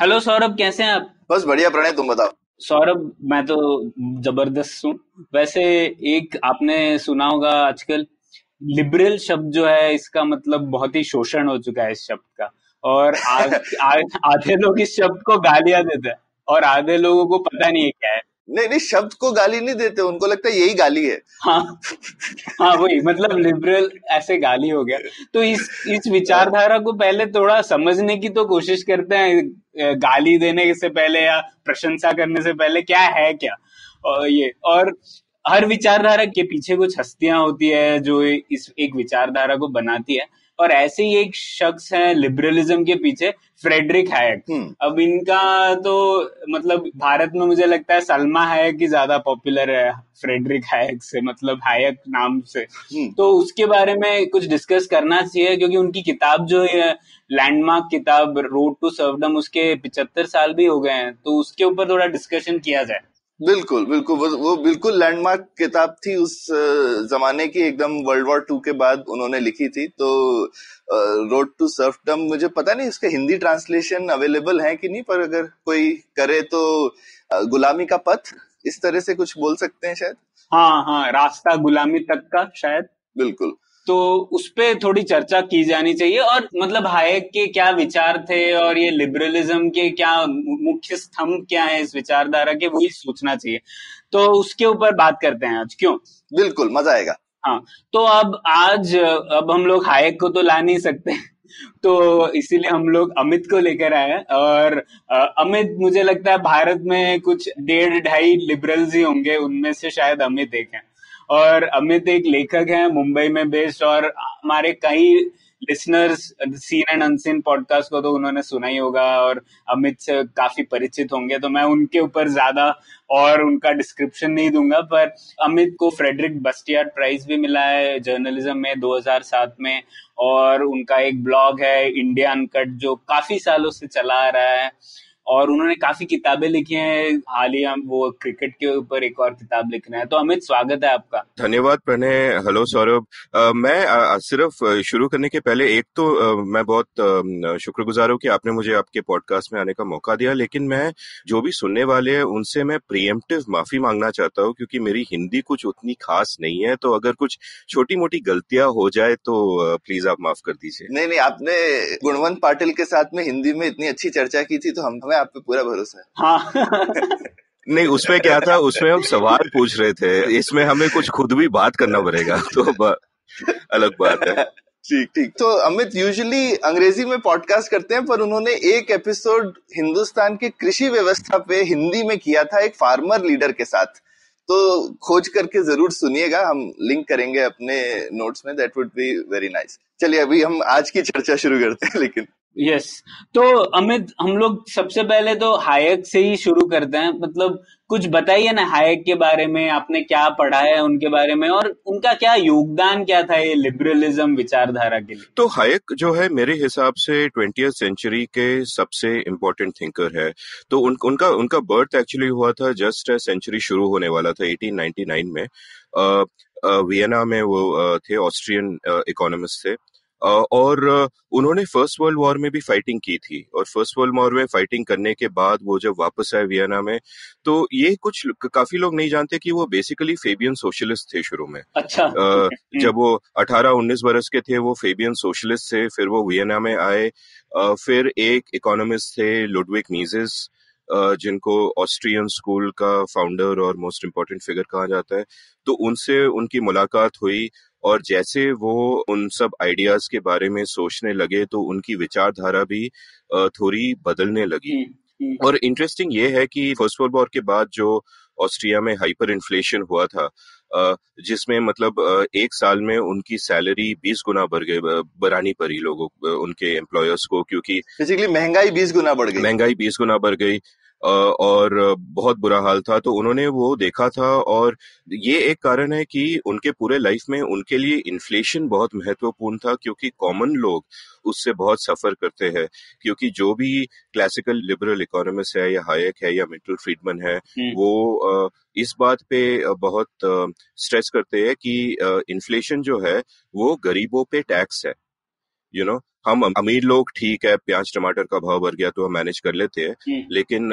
Hello Saurabh कैसे हैं आप? बस बढ़िया प्रणय तुम बताओ। सौरभ मैं तो ज़बरदस्त हूँ। वैसे एक आपने सुना होगा आजकल लिबरल शब्द जो है इसका मतलब बहुत ही शोषण हो चुका है इस शब्द का। और आ, आ, आधे लोग इस शब्द को गालियाँ देते हैं और आधे लोगों को पता नहीं है क्या है। नहीं नहीं, शब्द को गाली नहीं देते, उनको लगता है यही गाली है। हाँ हाँ वही मतलब लिबरल ऐसे गाली हो गया। तो इस इस विचारधारा को पहले थोड़ा समझने की तो कोशिश करते हैं गाली देने से पहले या प्रशंसा करने से पहले, क्या है क्या? और ये, और हर विचारधारा के पीछे कुछ हस्तियाँ होती है, जो इस एक विचारधारा को बनाती है। और ऐसे ही एक शख्स है लिबरलिज्म के पीछे फ्रेडरिक हैक हम्म। अब इनका तो मतलब भारत में मुझे लगता है सलमा हायक ही ज़्यादा पॉपुलर है फ्रेडरिक हायक से मतलब हायक नाम से हम्म। तो उसके बारे में कुछ डिस्कस करना चाहिए क्योंकि उनकी किताब जो है लैंडमार्क किताब रोड टू सर्वडम उसके पिछहत्तर साल भी हो गए हैं तो उसके ऊपर थोड़ा डिस्कशन किया जाए बिल्कुल बिल्कुल। वो, वो बिल्कुल लैंडमार्क किताब थी उस जमाने की। एकदम वर्ल्ड वॉर टू के बाद उन्होंने लिखी थी। तो रोड टू सर्फडम मुझे पता नहीं उसका हिंदी ट्रांसलेशन अवेलेबल है कि नहीं पर अगर कोई करे तो गुलामी का पथ इस तरह से कुछ बोल सकते हैं शायद? हाँ हाँ रास्ता गुलामी तक का शायद। बिल्कुल। तो उस पे थोड़ी चर्चा की जानी चाहिए और मतलब हायक के क्या विचार थे और ये लिबरलिज्म के क्या मुख्य स्तंभ क्या है इस विचारधारा के वही सोचना चाहिए। तो उसके ऊपर बात करते हैं आज। क्यों? बिल्कुल मज़ा आएगा। हाँ तो अब आज अब हम लोग हायक को तो ला नहीं सकते। तो इसीलिए हम लोग अमित को लेकर आए हैं और अमित मुझे लगता है भारत में कुछ डेढ़ ढाई लिबरल्स ही होंगे उनमें से शायद अमित एक है। और अमित एक लेखक हैं, मुंबई में बेस्ड और हमारे कई listeners seen and unseen podcast को तो उन्होंने सुना ही होगा और अमित से काफ़ी परिचित होंगे तो मैं उनके ऊपर ज़्यादा और उनका डिस्क्रिप्शन नहीं दूँगा, पर अमित को फ्रेडरिक बस्टियार्ड प्राइज भी मिला है जर्नलिज्म में 2007 में और उनका एक ब्लॉग है इंडिया अनकट जो काफ़ी सालों से चला आ रहा है। और उन्होंने काफ़ी किताबें लिखी हैं। हाल ही हम वो क्रिकेट के ऊपर एक और किताब लिख रहे हैं। तो अमित स्वागत है आपका। धन्यवाद प्रणय। हेलो सौरभ। मैं अ, सिर्फ़ शुरू करने के पहले एक तो अ, मैं बहुत शुक्रगुजार हूँ कि आपने मुझे आपके पॉडकास्ट में आने का मौका दिया। लेकिन मैं जो भी सुनने वाले हैं उनसे मैं प्रियमटिव माफ़ी मांगना चाहता हूँ क्योंकि मेरी हिंदी कुछ उतनी खास नहीं है। तो अगर कुछ छोटी मोटी गलतियाँ हो जाए तो प्लीज़ आप माफ़ कर दीजिए। नहीं नहीं आपने गुणवंत पाटिल के साथ में हिंदी में इतनी अच्छी चर्चा की थी तो हम हमें आप पे पूरा भरोसा है। हाँ। नहीं उसमें क्या था उसमें हम सवाल पूछ रहे थे इसमें हमें कुछ खुद भी बात करना पड़ेगा तो ब- अलग बात है। ठीक ठीक। तो अमित यूजुअली अंग्रेज़ी में पॉडकास्ट करते हैं पर उन्होंने एक एपिसोड हिंदुस्तान के कृषि व्यवस्था पे हिंदी में किया था एक फार्मर लीडर के साथ। तो खोज करके ज़रूर सुनिएगा हम लिंक करेंगे अपने नोट्स में that would be very nice चलिए अभी हम आज की चर्चा शुरू करते हैं लेकिन। यस तो अमित हम लोग सबसे पहले तो हायक से ही शुरू करते हैं। मतलब कुछ बताइए ना हायक के बारे में आपने क्या पढ़ा है उनके बारे में और उनका क्या योगदान क्या था ये लिबरलिज्म विचारधारा के लिए? तो हायक जो है मेरे हिसाब से ट्वेंटी सेंचुरी के सबसे इम्पोर्टेंट थिंकर है। तो उन, उनका उनका बर्थ एक्चुअली हुआ था जस्ट सेंचुरी शुरू होने वाला था 1899 में। अ, अ, वियना में वो अ, थे ऑस्ट्रियन इकोनॉमिस्ट थे। और उन्होंने फ़र्स्ट वर्ल्ड वॉर में भी फाइटिंग की थी और फ़र्स्ट वर्ल्ड वॉर में फाइटिंग करने के बाद वो जब वापस आए वियना में तो ये कुछ काफ़ी लोग नहीं जानते कि वो बेसिकली फेबियन सोशलिस्ट थे शुरू में। अच्छा। जब वो 18-19 बरस के थे वो फेबियन सोशलिस्ट थे फिर वो वियना में आए। फिर एक इकोनॉमिस्ट थे लुडविक मीजेस जिनको ऑस्ट्रियन स्कूल का फाउंडर और मोस्ट इम्पोर्टेंट फिगर कहा जाता है। तो उनसे उनकी मुलाकात हुई। और जैसे वो उन सब आइडियाज़ के बारे में सोचने लगे तो उनकी विचारधारा भी थोड़ी बदलने लगी। हम्म, हम्म, और इंटरेस्टिंग ये है कि फ़र्स्ट वर्ल्ड वॉर के बाद जो ऑस्ट्रिया में हाइपर इन्फ्लेशन हुआ था जिसमें मतलब एक साल में उनकी सैलरी बीस गुना बढ़ गई बढ़ानी पड़ी लोगों उनके एम्प्लॉयर्स को क्योंकि बेसिकली महँगाई बीस गुना बढ़ गई। महँगाई बीस गुना बढ़ गई। और बहुत बुरा हाल था तो उन्होंने वो देखा था और ये एक कारण है कि उनके पूरे लाइफ में उनके लिए इन्फ्लेशन बहुत महत्वपूर्ण था क्योंकि कॉमन लोग उससे बहुत सफ़र करते हैं क्योंकि जो भी क्लासिकल लिबरल इकोनॉमिस्ट है या हायक है या मिटल फ्रीडमन है हम्म। वो इस बात पे बहुत स्ट्रेस करते हैं कि इन्फ्लेशन जो है वो गरीबों पे टैक्स है यू you नो know, हम अमीर लोग ठीक है प्याज टमाटर का भाव बढ़ गया तो हम मैनेज कर लेते हैं। लेकिन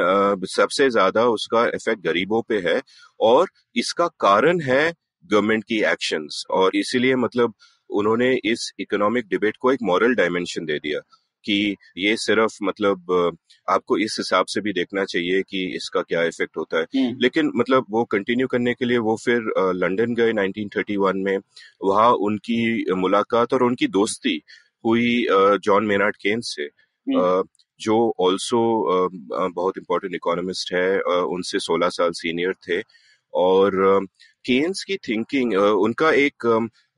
सबसे ज़्यादा उसका इफ़ेक्ट गरीबों पे है और इसका कारण है गवर्नमेंट की एक्शंस और इसीलिए मतलब उन्होंने इस इकोनॉमिक डिबेट को एक मॉरल डायमेंशन दे दिया कि ये सिर्फ़ मतलब आपको इस हिसाब से भी देखना चाहिए कि इसका क्या इफ़ेक्ट होता है। लेकिन मतलब वो कंटिन्यू करने के लिए वो फिर लंदन गए 1931 में वहाँ उनकी मुलाकात और उनकी दोस्ती हुई जॉन मेनार्ड केन्स से हम्म। जो ऑल्सो बहुत इम्पोर्टेंट इकोनॉमिस्ट है उनसे 16 साल सीनियर थे और केन्स की थिंकिंग उनका एक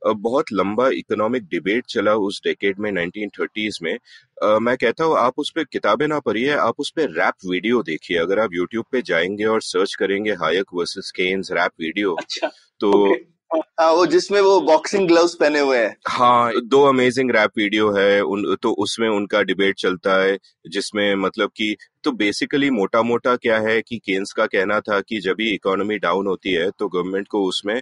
बहुत लंबा इकोनॉमिक डिबेट चला उस डेकेड में 1930s में uh, मैं कहता हूँ आप उस पर किताबें ना पढ़िए आप उस पर रैप वीडियो देखिए अगर आप यूट्यूब पे जाएँगे और सर्च करेंगे Hayek versus Keynes rap video अच्छा, तो okay. हाँ वो जिसमें वो बॉक्सिंग ग्लव्स पहने हुए हैं। हाँ दो अमेजिंग रैप वीडियो है, उन तो उसमें उनका डिबेट चलता है, जिसमें मतलब कि तो बेसिकली मोटा मोटा क्या है कि केन्स का कहना था कि जब भी इकोनॉमी डाउन होती है तो गवर्नमेंट को उसमें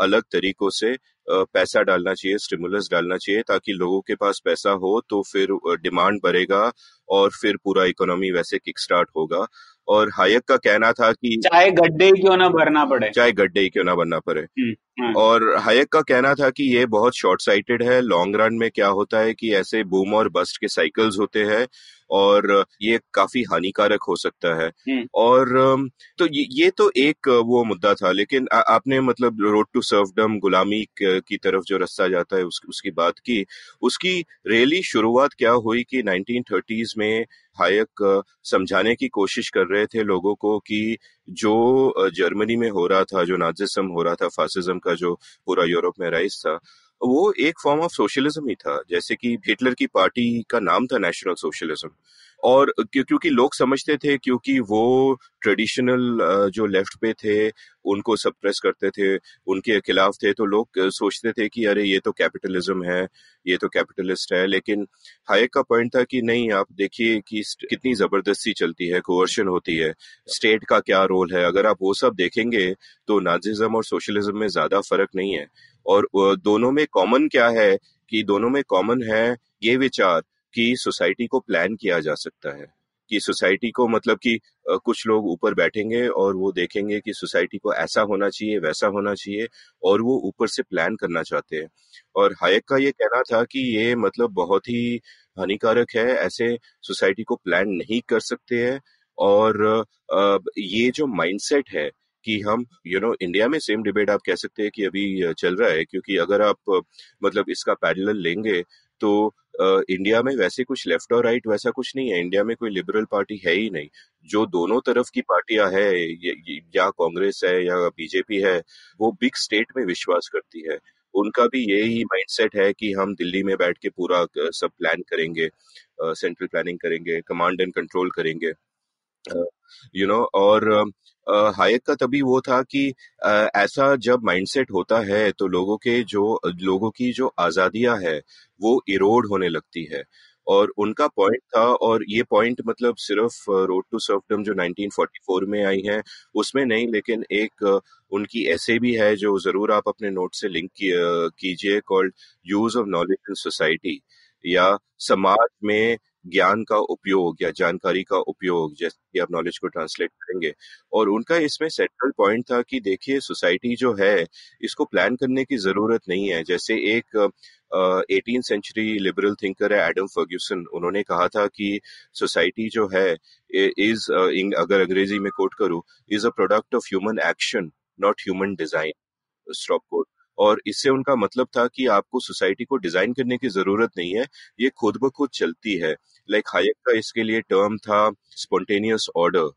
अलग तरीकों से पैसा डालना चाहिए स्टिमुलस डालना चाहिए, ताकि लोगों के पास पैसा हो तो फिर डिमांड बढ़ेगा, और फिर पूरा इकोनॉमी वैसे किक स्टार्ट होगा। और हायक का कहना था कि चाहे गड्ढे ही क्यों ना भरना पड़े चाहे गड्ढे ही क्यों ना भरना पड़े हम्म, हाँ। और हायक का कहना था कि ये बहुत शॉर्ट साइटेड है लॉन्ग रन में क्या होता है कि ऐसे बूम और बस्ट के साइकिल्स होते हैं और ये काफ़ी हानिकारक हो सकता है हम्म। और तो ये, ये तो एक वो मुद्दा था लेकिन आ, आपने मतलब रोड टू सर्वडम गुलामी की तरफ़ जो रास्ता जाता है उस, उसकी बात की उसकी रेली शुरुआत क्या हुई कि 1930s में हायक समझाने की कोशिश कर रहे थे लोगों को कि जो जर्मनी में हो रहा था, जो नाजिज्म हो रहा था, फासिज्म का जो पूरा यूरोप में राइस था वो एक फॉर्म ऑफ़ सोशलिज्म ही था, जैसे कि हिटलर की पार्टी का नाम था नेशनल सोशलिज्म और क्योंकि लोग समझते थे, क्योंकि वो ट्रेडिशनल जो लेफ़्ट पे थे, उनको सप्रेस करते थे, उनके खिलाफ थे तो लोग सोचते थे कि अरे, ये तो कैपिटलिज्म है, ये तो कैपिटलिस्ट है, लेकिन हायक का पॉइंट था कि नहीं, आप देखिए कि कितनी ज़बरदस्ती चलती है कोवर्शन होती है स्टेट का क्या रोल है, अगर आप वो सब देखेंगे तो नाजिज्म और सोशलिज्म में ज़्यादा फ़र्क नहीं है। और दोनों में कॉमन क्या है कि दोनों में कॉमन है ये विचार कि सोसाइटी को प्लान किया जा सकता है। कि सोसाइटी को मतलब कि कुछ लोग ऊपर बैठेंगे और वो देखेंगे कि सोसाइटी को ऐसा होना चाहिए, वैसा होना चाहिए और वो ऊपर से प्लान करना चाहते हैं। और हायक का ये कहना था कि ये मतलब बहुत ही हानिकारक है, ऐसे सोसाइटी को प्लान नहीं कर सकते हैं और ये जो माइंडसेट है कि हम यू नो इंडिया में सेम डिबेट आप कह सकते हैं कि अभी चल रहा है, क्योंकि अगर आप मतलब इसका पैरेलल लेंगे तो इंडिया में वैसे कुछ लेफ़्ट और राइट वैसा कुछ नहीं है। इंडिया में कोई लिबरल पार्टी है ही नहीं। जो दोनों तरफ़ की पार्टियाँ है, या कांग्रेस है, या बीजेपी है, वो बिग स्टेट में विश्वास करती है। उनका भी यही माइंडसेट है कि हम दिल्ली में बैठ के पूरा सब प्लान करेंगे सेंट्रल प्लानिंग करेंगे कमांड एंड कंट्रोल करेंगे। यू नो और हायक का तभी वो था कि ऐसा जब माइंडसेट होता है तो लोगों के जो, लोगों की जो आजादियाँ है, वो इरोड होने लगती है। और उनका पॉइंट था और ये पॉइंट मतलब सिर्फ़ रोड टू सर्फडम जो 1944 में आई है, उसमें नहीं, लेकिन एक उनकी ऐसे भी है जो ज़रूर आप अपने नोट से लिंक कीजिए called use of knowledge in society या समाज में ज्ञान का उपयोग या जानकारी का उपयोग जैसे कि आप नॉलेज को ट्रांसलेट करेंगे। और उनका इसमें सेंट्रल पॉइंट था कि देखिए सोसाइटी जो है, इसको प्लान करने की ज़रूरत नहीं है। जैसे एक एटीन सेंचुरी लिबरल थिंकर है एडम फर्ग्यूसन उन्होंने कहा था कि सोसाइटी जो है इज़ अगर अंग्रेज़ी में कोट करूँ is a product of human action not human design stop quote और इससे उनका मतलब था कि आपको सोसाइटी को डिज़ाइन करने की ज़रूरत नहीं है ये खुद ब खुद चलती है। लाइक हायक का इसके लिए टर्म था स्पॉन्टेनियस ऑर्डर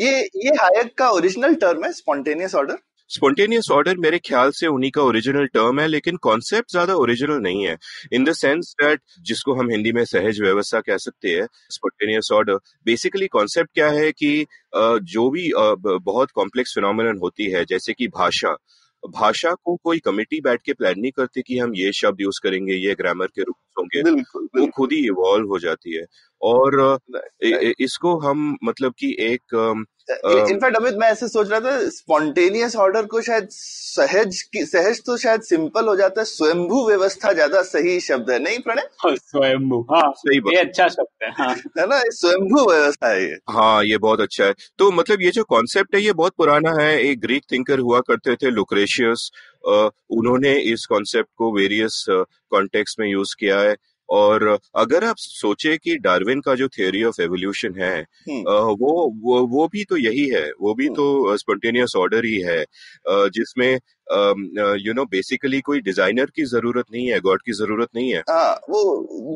ये ये हायक का ओरिजिनल टर्म है स्पॉन्टेनियस ऑर्डर स्पॉन्टेनियस ऑर्डर मेरे ख्याल से उन्हीं का ओरिजिनल टर्म है लेकिन कॉन्सेप्ट ज़्यादा ओरिजिनल नहीं है। इन द सेंस दैट जिसको हम हिंदी में सहज व्यवस्था कह सकते हैं स्पॉन्टेनियस ऑर्डर बेसिकली कॉन्सेप्ट क्या है कि जो भी बहुत कॉम्प्लेक्स फिनोमिनन होती है जैसे कि भाषा। भाषा को कोई कमेटी बैठ के प्लान नहीं करती कि हम ये शब्द यूज़ करेंगे ये ग्रामर के रूप होंगे वो खुद ही इवॉल्व हो जाती है। और इसको हम मतलब कि एक इनफैक्ट अमित मैं ऐसे सोच रहा था स्पॉन्टेनियस ऑर्डर को शायद सहज की सहज तो शायद सिंपल हो जाता है स्वयंभू व्यवस्था ज़्यादा सही शब्द है। नहीं प्रणय? हाँ, स्वयंभू हाँ सही बात ये अच्छा शब्द है हाँ। है ना स्वयंभू व्यवस्था है ये। हाँ ये बहुत अच्छा है। तो मतलब ये जो कॉन्सेप्ट है ये बहुत पुराना है। एक ग्रीक थिंकर हुआ करते थे लुक्रेशियस उन्होंने इस कॉन्सेप्ट को वेरियस कॉन्टेक्स्ट में यूज़ किया है। और अगर आप सोचे कि डार्विन का जो थियोरी ऑफ़ एवोल्यूशन है हम्म। वो वो वो भी तो यही है वो भी हम्म। तो स्पॉन्टेनियस ऑर्डर ही है जिसमें यू नो बेसिकली कोई डिज़ाइनर की ज़रूरत नहीं है गॉड की ज़रूरत नहीं है। हाँ वो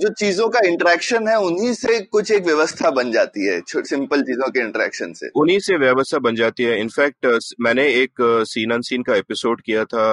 जो चीज़ों का इंटरेक्शन है उन्हीं से कुछ एक व्यवस्था बन जाती है सिंपल चीज़ों के इंटरेक्शन से। उन्हीं से व्यवस्था बन जाती है। इनफैक्ट मैंने एक सीन अन सीन का एपिसोड किया था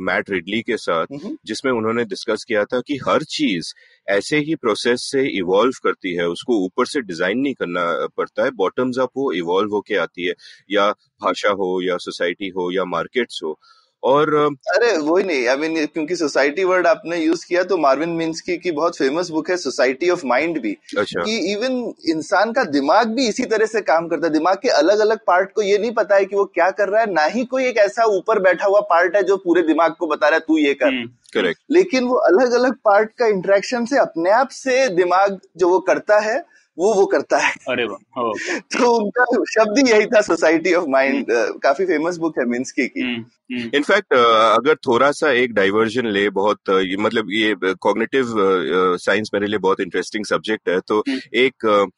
मैट रिडली के साथ जिसमें उन्होंने डिस्कस किया था कि हर चीज़ ऐसे ही प्रोसेस से इवॉल्व करती है। उसको ऊपर से डिज़ाइन नहीं करना पड़ता है। बॉटम्स अप वो इवॉल्व होके आती है। या भाषा हो या सोसाइटी हो या मार्केट्स हो। और अरे वही नहीं आई मीन क्योंकि सोसाइटी वर्ड आपने यूज़ किया तो मार्विन मिन्स्की की बहुत फ़ेमस बुक है सोसाइटी ऑफ़ माइंड भी अच्छा। कि इवन इंसान का दिमाग भी इसी तरह से काम करता है। दिमाग के अलग अलग पार्ट को ये नहीं पता है कि वो क्या कर रहा है ना ही कोई एक ऐसा ऊपर बैठा हुआ पार्ट है जो पूरे दिमाग को बता रहा है तू ये कर। करेक्ट हम्म, लेकिन वो अलग अलग पार्ट का इंटरेक्शन से अपने आप से दिमाग जो वो करता है वो वो करता है। अरे तो उनका शब्द ही यही था सोसाइटी ऑफ़ माइंड काफ़ी फ़ेमस बुक है मिन्स्की की। In fact hmm, hmm. अगर थोड़ा सा एक डाइवर्जन ले बहुत मतलब ये कॉग्निटिव साइंस मेरे लिए बहुत इंटरेस्टिंग सब्जेक्ट है। तो हम्म। एक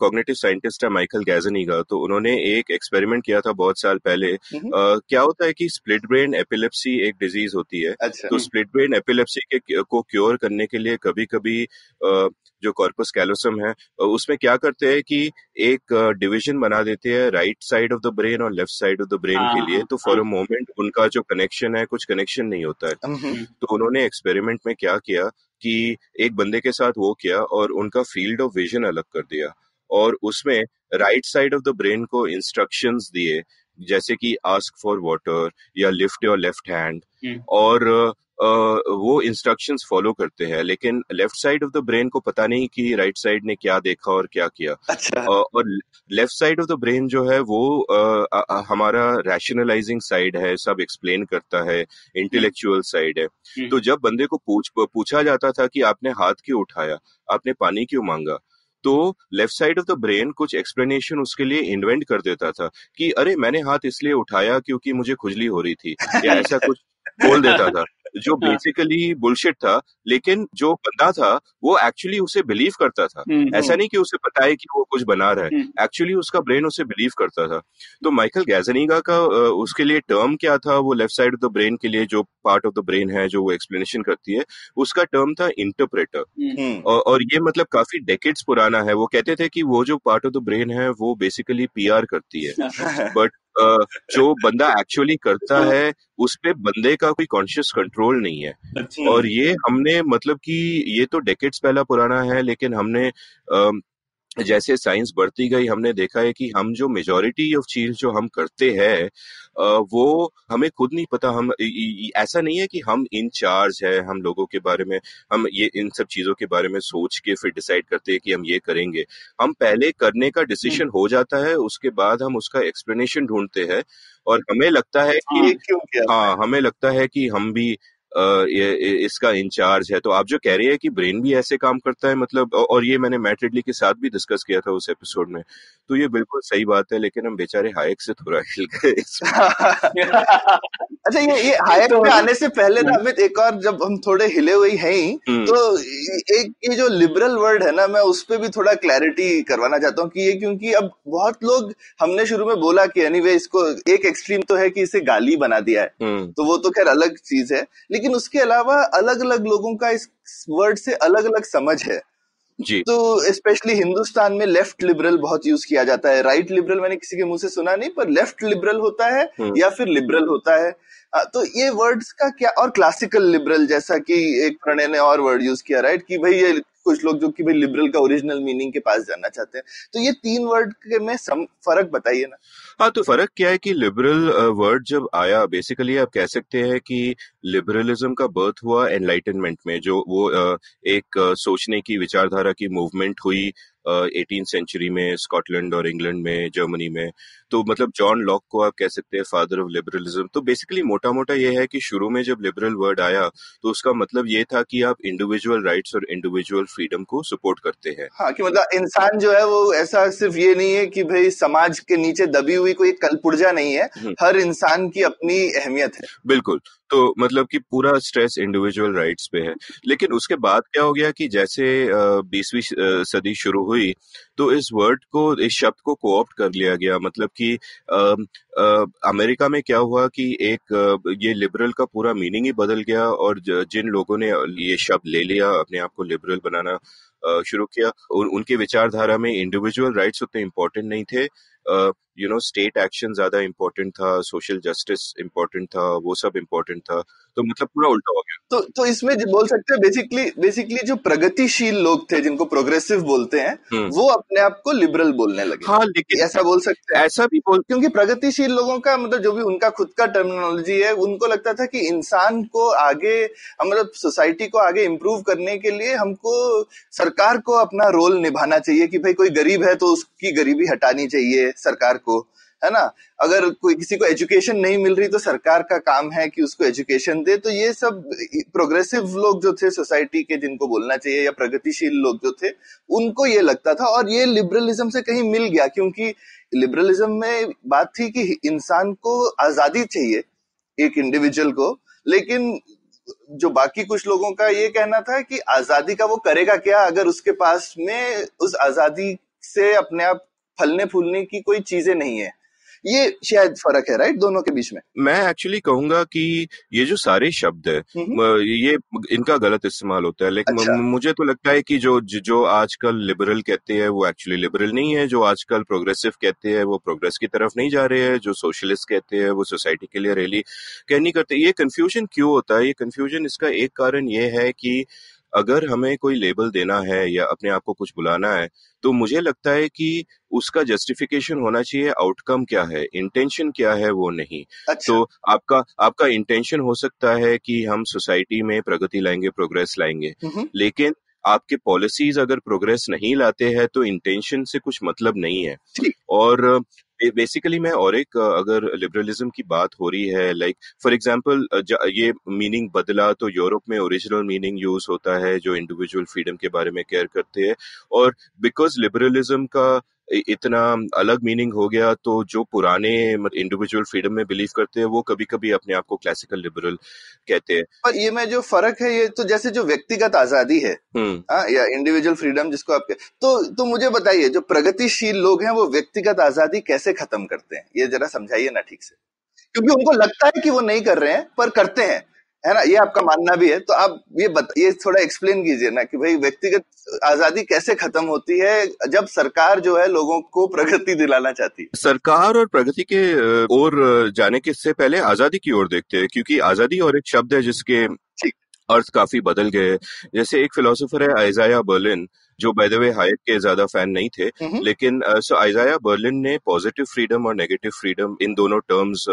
कॉग्निटिव साइंटिस्ट है माइकल गैजनी का तो उन्होंने एक एक्सपेरिमेंट किया था बहुत साल पहले। uh, क्या होता है कि स्प्लिट ब्रेन एपिलेप्सी एक डिज़ीज़ होती है। अच्छा। तो स्प्लिट ब्रेन एपिलेप्सी के को क्योर करने के लिए कभी कभी uh, जो कॉर्पस कैलोसम है उसमें क्या करते हैं कि एक डिवीज़न बना देते हैं right side of the brain और left side of the brain के हाँ, लिए तो फॉर अ मोमेंट उनका जो कनेक्शन है कुछ कनेक्शन नहीं होता है। तो उन्होंने एक्सपेरिमेंट में क्या किया कि एक बंदे के साथ वो किया और उनका फ़ील्ड ऑफ़ विजन अलग कर दिया। और उसमें right side of the brain को इंस्ट्रक्शंस दिए जैसे कि आस्क फॉर वाटर या लिफ्ट योर लेफ़्ट हैंड और वो इंस्ट्रक्शंस फॉलो करते हैं लेकिन left side of the brain को पता नहीं कि राइट right साइड ने क्या देखा और क्या किया अच्छा। और left side of the brain जो है वो आ, आ, हमारा रैशनलाइजिंग साइड है सब एक्सप्लेन करता है इंटेलेक्चुअल साइड है हम्म। तो जब बंदे को पूछ पूछा जाता था कि आपने हाथ क्यों उठाया आपने पानी क्यों मांगा तो left side of the brain कुछ एक्सप्लेनेशन उसके लिए इन्वेंट कर देता था कि अरे मैंने हाथ इसलिए उठाया क्योंकि मुझे खुजली हो रही थी। या ऐसा कुछ बोल देता था। जो बेसिकली हाँ। बुलशिट था लेकिन जो बंदा था वो एक्चुअली उसे बिलीव करता था। हम्म, ऐसा हम्म। नहीं कि उसे पता है कि वो कुछ बना रहा है। Actually hmm. उसका ब्रेन उसे बिलीव करता था। तो माइकल गैजनीगा का उसके लिए टर्म क्या था? वो left side of the brain के लिए जो पार्ट ऑफ़ द ब्रेन है जो वो एक्सप्लेनेशन करती है उसका टर्म था इंटरप्रेटर और ये मतलब काफ़ी डेकेड्स पुराना है। वो कहते थे कि वो जो पार्ट ऑफ़ द ब्रेन है वो बेसिकली पीआर करती है। बट जो बंदा एक्चुअली करता है उस पे बंदे का कोई कॉन्शियस कंट्रोल नहीं है अच्छा। और ये हमने मतलब कि ये तो डेकेट्स पहला पुराना है लेकिन हमने जैसे साइंस बढ़ती गई हमने देखा है कि हम जो मेजोरिटी ऑफ़ चीज़ जो हम करते हैं वो हमें खुद नहीं पता हम ऐसा नहीं है कि हम इन चार्ज है हम लोगों के बारे में हम ये इन सब चीज़ों के बारे में सोच के फिर डिसाइड करते हैं कि हम ये करेंगे हम पहले करने का डिसीज़न हम्म। हो जाता है उसके बाद हम उसका एक्सप्लेनेशन ढूंढते हैं और हमें लगता है कि हाँ हमें लगता है कि हम भी इसका इंचार्ज है। तो आप जो कह रही है कि ब्रेन भी ऐसे काम करता है मतलब और ये मैंने मैट रिडली के साथ भी डिस्कस किया था उस एपिसोड में। तो ये बिल्कुल सही बात है लेकिन हम बेचारे हायक से थोड़ा हिल गए अच्छा ये ये हाइक तो, पे आने से पहले ना अमित एक और जब हम थोड़े हिले हुए हैं ही हम्म। तो एक ये जो लिबरल वर्ड है ना मैं उस पर भी थोड़ा क्लैरिटी करवाना चाहता हूँ कि ये क्योंकि अब बहुत लोग हमने शुरू में बोला कि एनीवे इसको एक एक्सट्रीम तो है कि इसे गाली बना दिया है। हम्म। तो वो तो खैर अलग चीज़ है। लेकिन उसके अलावा अलग अलग लोगों का इस वर्ड से अलग अलग समझ है। जी। तो स्पेशली हिंदुस्तान में लेफ़्ट लिबरल बहुत यूज़ किया जाता है। राइट लिबरल मैंने किसी के मुँह से सुना नहीं पर लेफ़्ट लिबरल होता है हम्म। या फिर लिबरल होता है। तो ये वर्ड्स का क्या और क्लासिकल लिबरल जैसा कि एक प्रणय ने और वर्ड यूज़ किया राइट कि भाई ये कुछ लोग जो कि भाई लिबरल का ओरिजिनल मीनिंग के पास जाना चाहते हैं। तो ये तीन वर्ड के में सम फ़र्क बताइए ना। हाँ तो फ़र्क क्या है कि लिबरल वर्ड जब आया बेसिकली आप कह सकते हैं कि लिबरलिज्म का बर्थ हुआ एनलाइटनमेंट में, जो वो एक सोचने की विचारधारा की मूवमेंट हुई एटीन सेंचुरी में स्कॉटलैंड और इंग्लैंड में जर्मनी में। तो मतलब जॉन लॉक को आप कह सकते हैं फादर ऑफ़ लिबरलिज्म तो बेसिकली मोटा मोटा ये है कि शुरू में जब लिबरल वर्ड आया तो उसका मतलब ये था कि आप इंडिविजुअल राइट्स और इंडिविजुअल फ्रीडम को सपोर्ट करते हैं। हाँ कि मतलब इंसान जो है वो ऐसा सिर्फ़ ये नहीं है कि भाई समाज के नीचे दबी हुई कोई कलपुर्जा नहीं है हम्म। हर इंसान की अपनी अहमियत है। बिल्कुल। तो मतलब कि पूरा स्ट्रेस इंडिविजुअल राइट्स पे है। लेकिन उसके बाद क्या हो गया कि जैसे बीसवीं सदी शुरू हुई तो इस वर्ड को इस शब्द को कोऑप्ट कर लिया गया। मतलब कि अम, अमेरिका में क्या हुआ कि एक ये लिबरल का पूरा मीनिंग ही बदल गया और जिन लोगों ने ये शब्द ले लिया अपने आप को लिबरल बनाना शुरू किया उन, उनके विचारधारा में इंडिविजुअल राइट्स उतने इम्पोर्टेंट नहीं थे। यू नो स्टेट एक्शन ज़्यादा इम्पोर्टेंट था सोशल जस्टिस इम्पोर्टेंट था वो सब इम्पोर्टेंट था तो मतलब पूरा उल्टा हो गया। तो तो इसमें बोल सकते हैं बेसिकली बेसिकली जो प्रगतिशील लोग थे जिनको प्रोग्रेसिव बोलते हैं हम्म। वो अपने आप को लिबरल बोलने लगे। हाँ लेकिन ऐसा बोल सकते हैं। ऐसा भी बोल क्योंकि प्रगतिशील लोगों का मतलब जो भी उनका खुद का टर्मिनोलॉजी है उनको लगता था कि इंसान को आगे मतलब सोसाइटी को आगे इम्प्रूव करने के लिए हमको सरकार को अपना रोल निभाना चाहिए कि भाई कोई गरीब है तो उसकी गरीबी हटानी चाहिए। सरकार को, है ना? अगर कोई किसी को एजुकेशन नहीं मिल रही तो सरकार का काम है कि उसको एजुकेशन दे। तो ये सब प्रोग्रेसिव लोग जो थे सोसाइटी के, जिनको बोलना चाहिए, या प्रगतिशील लोग जो थे, उनको ये लगता था। और ये लिबरलिज्म से कहीं मिल गया, क्योंकि लिबरलिज्म में बात थी कि इंसान को आज़ादी चाहिए, एक इंडिविजुअल को। लेकिन जो बाकी कुछ लोगों का ये कहना था कि आज़ादी का वो करेगा क्या, अगर उसके पास में उस आज़ादी से अपने आप फलने फूलने की कोई चीज़ें नहीं है। ये शायद फ़र्क है राइट दोनों के बीच में। मैं एक्चुअली कहूँगा कि ये जो सारे शब्द है हम्म। ये इनका गलत इस्तेमाल होता है। लेकिन अच्छा। मुझे तो लगता है कि जो जो आजकल लिबरल कहते हैं वो एक्चुअली लिबरल नहीं है। जो आजकल प्रोग्रेसिव कहते हैं वो प्रोग्रेस की तरफ़ नहीं जा रहे हैं। जो सोशलिस्ट कहते हैं वो सोसाइटी के लिए रैली कह नहीं करते ये कंफ्यूजन क्यों होता है? ये कंफ्यूजन इसका एक कारण ये है कि अगर हमें कोई लेबल देना है या अपने आप को कुछ बुलाना है तो मुझे लगता है कि उसका जस्टिफिकेशन होना चाहिए आउटकम क्या है इंटेंशन क्या है वो नहीं। अच्छा। तो आपका आपका इंटेंशन हो सकता है कि हम सोसाइटी में प्रगति लाएँगे प्रोग्रेस लाएँगे। हम्म। लेकिन आपके पॉलिसीज़ अगर प्रोग्रेस नहीं लाते हैं तो इंटेंशन से कुछ मतलब नहीं है। और बेसिकली मैं और एक अगर लिबरलिज्म की बात हो रही है लाइक फॉर एग्जांपल ये मीनिंग बदला तो यूरोप में ओरिजिनल मीनिंग यूज़ होता है जो इंडिविजुअल फ्रीडम के बारे में केयर करते हैं। और बिकॉज़ लिबरलिज्म का इतना अलग मीनिंग हो गया तो जो पुराने इंडिविजुअल फ्रीडम में बिलीव करते हैं वो कभी कभी अपने आप को क्लासिकल लिबरल कहते हैं। और ये में जो फ़र्क है ये तो जैसे जो व्यक्तिगत आज़ादी है हम्म। हाँ या इंडिविजुअल फ्रीडम जिसको आप तो तो मुझे बताइए जो प्रगतिशील लोग हैं वो व्यक्तिगत आज़ादी कैसे खत्म करते हैं? ये जरा समझाइए ना ठीक से। क्योंकि उनको लगता है कि वो नहीं कर रहे हैं पर करते हैं। है ना? ये आपका मानना भी है। तो आप ये बत, ये थोड़ा एक्सप्लेन कीजिए ना कि भाई व्यक्तिगत आज़ादी कैसे खत्म होती है जब सरकार जो है लोगों को प्रगति दिलाना चाहती है? सरकार और प्रगति के ओर जाने के से पहले आज़ादी की ओर देखते हैं क्योंकि आज़ादी और एक शब्द है जिसके अर्थ काफ़ी बदल गए हैं। जैसे एक फिलोसोफर है आइजाया बर्लिन जो बाय द वे हायक के ज़्यादा फ़ैन नहीं थे हम्म। लेकिन सो आइजाया बर्लिन ने पॉजिटिव फ्रीडम और नेगेटिव फ्रीडम इन दोनों टर्म्स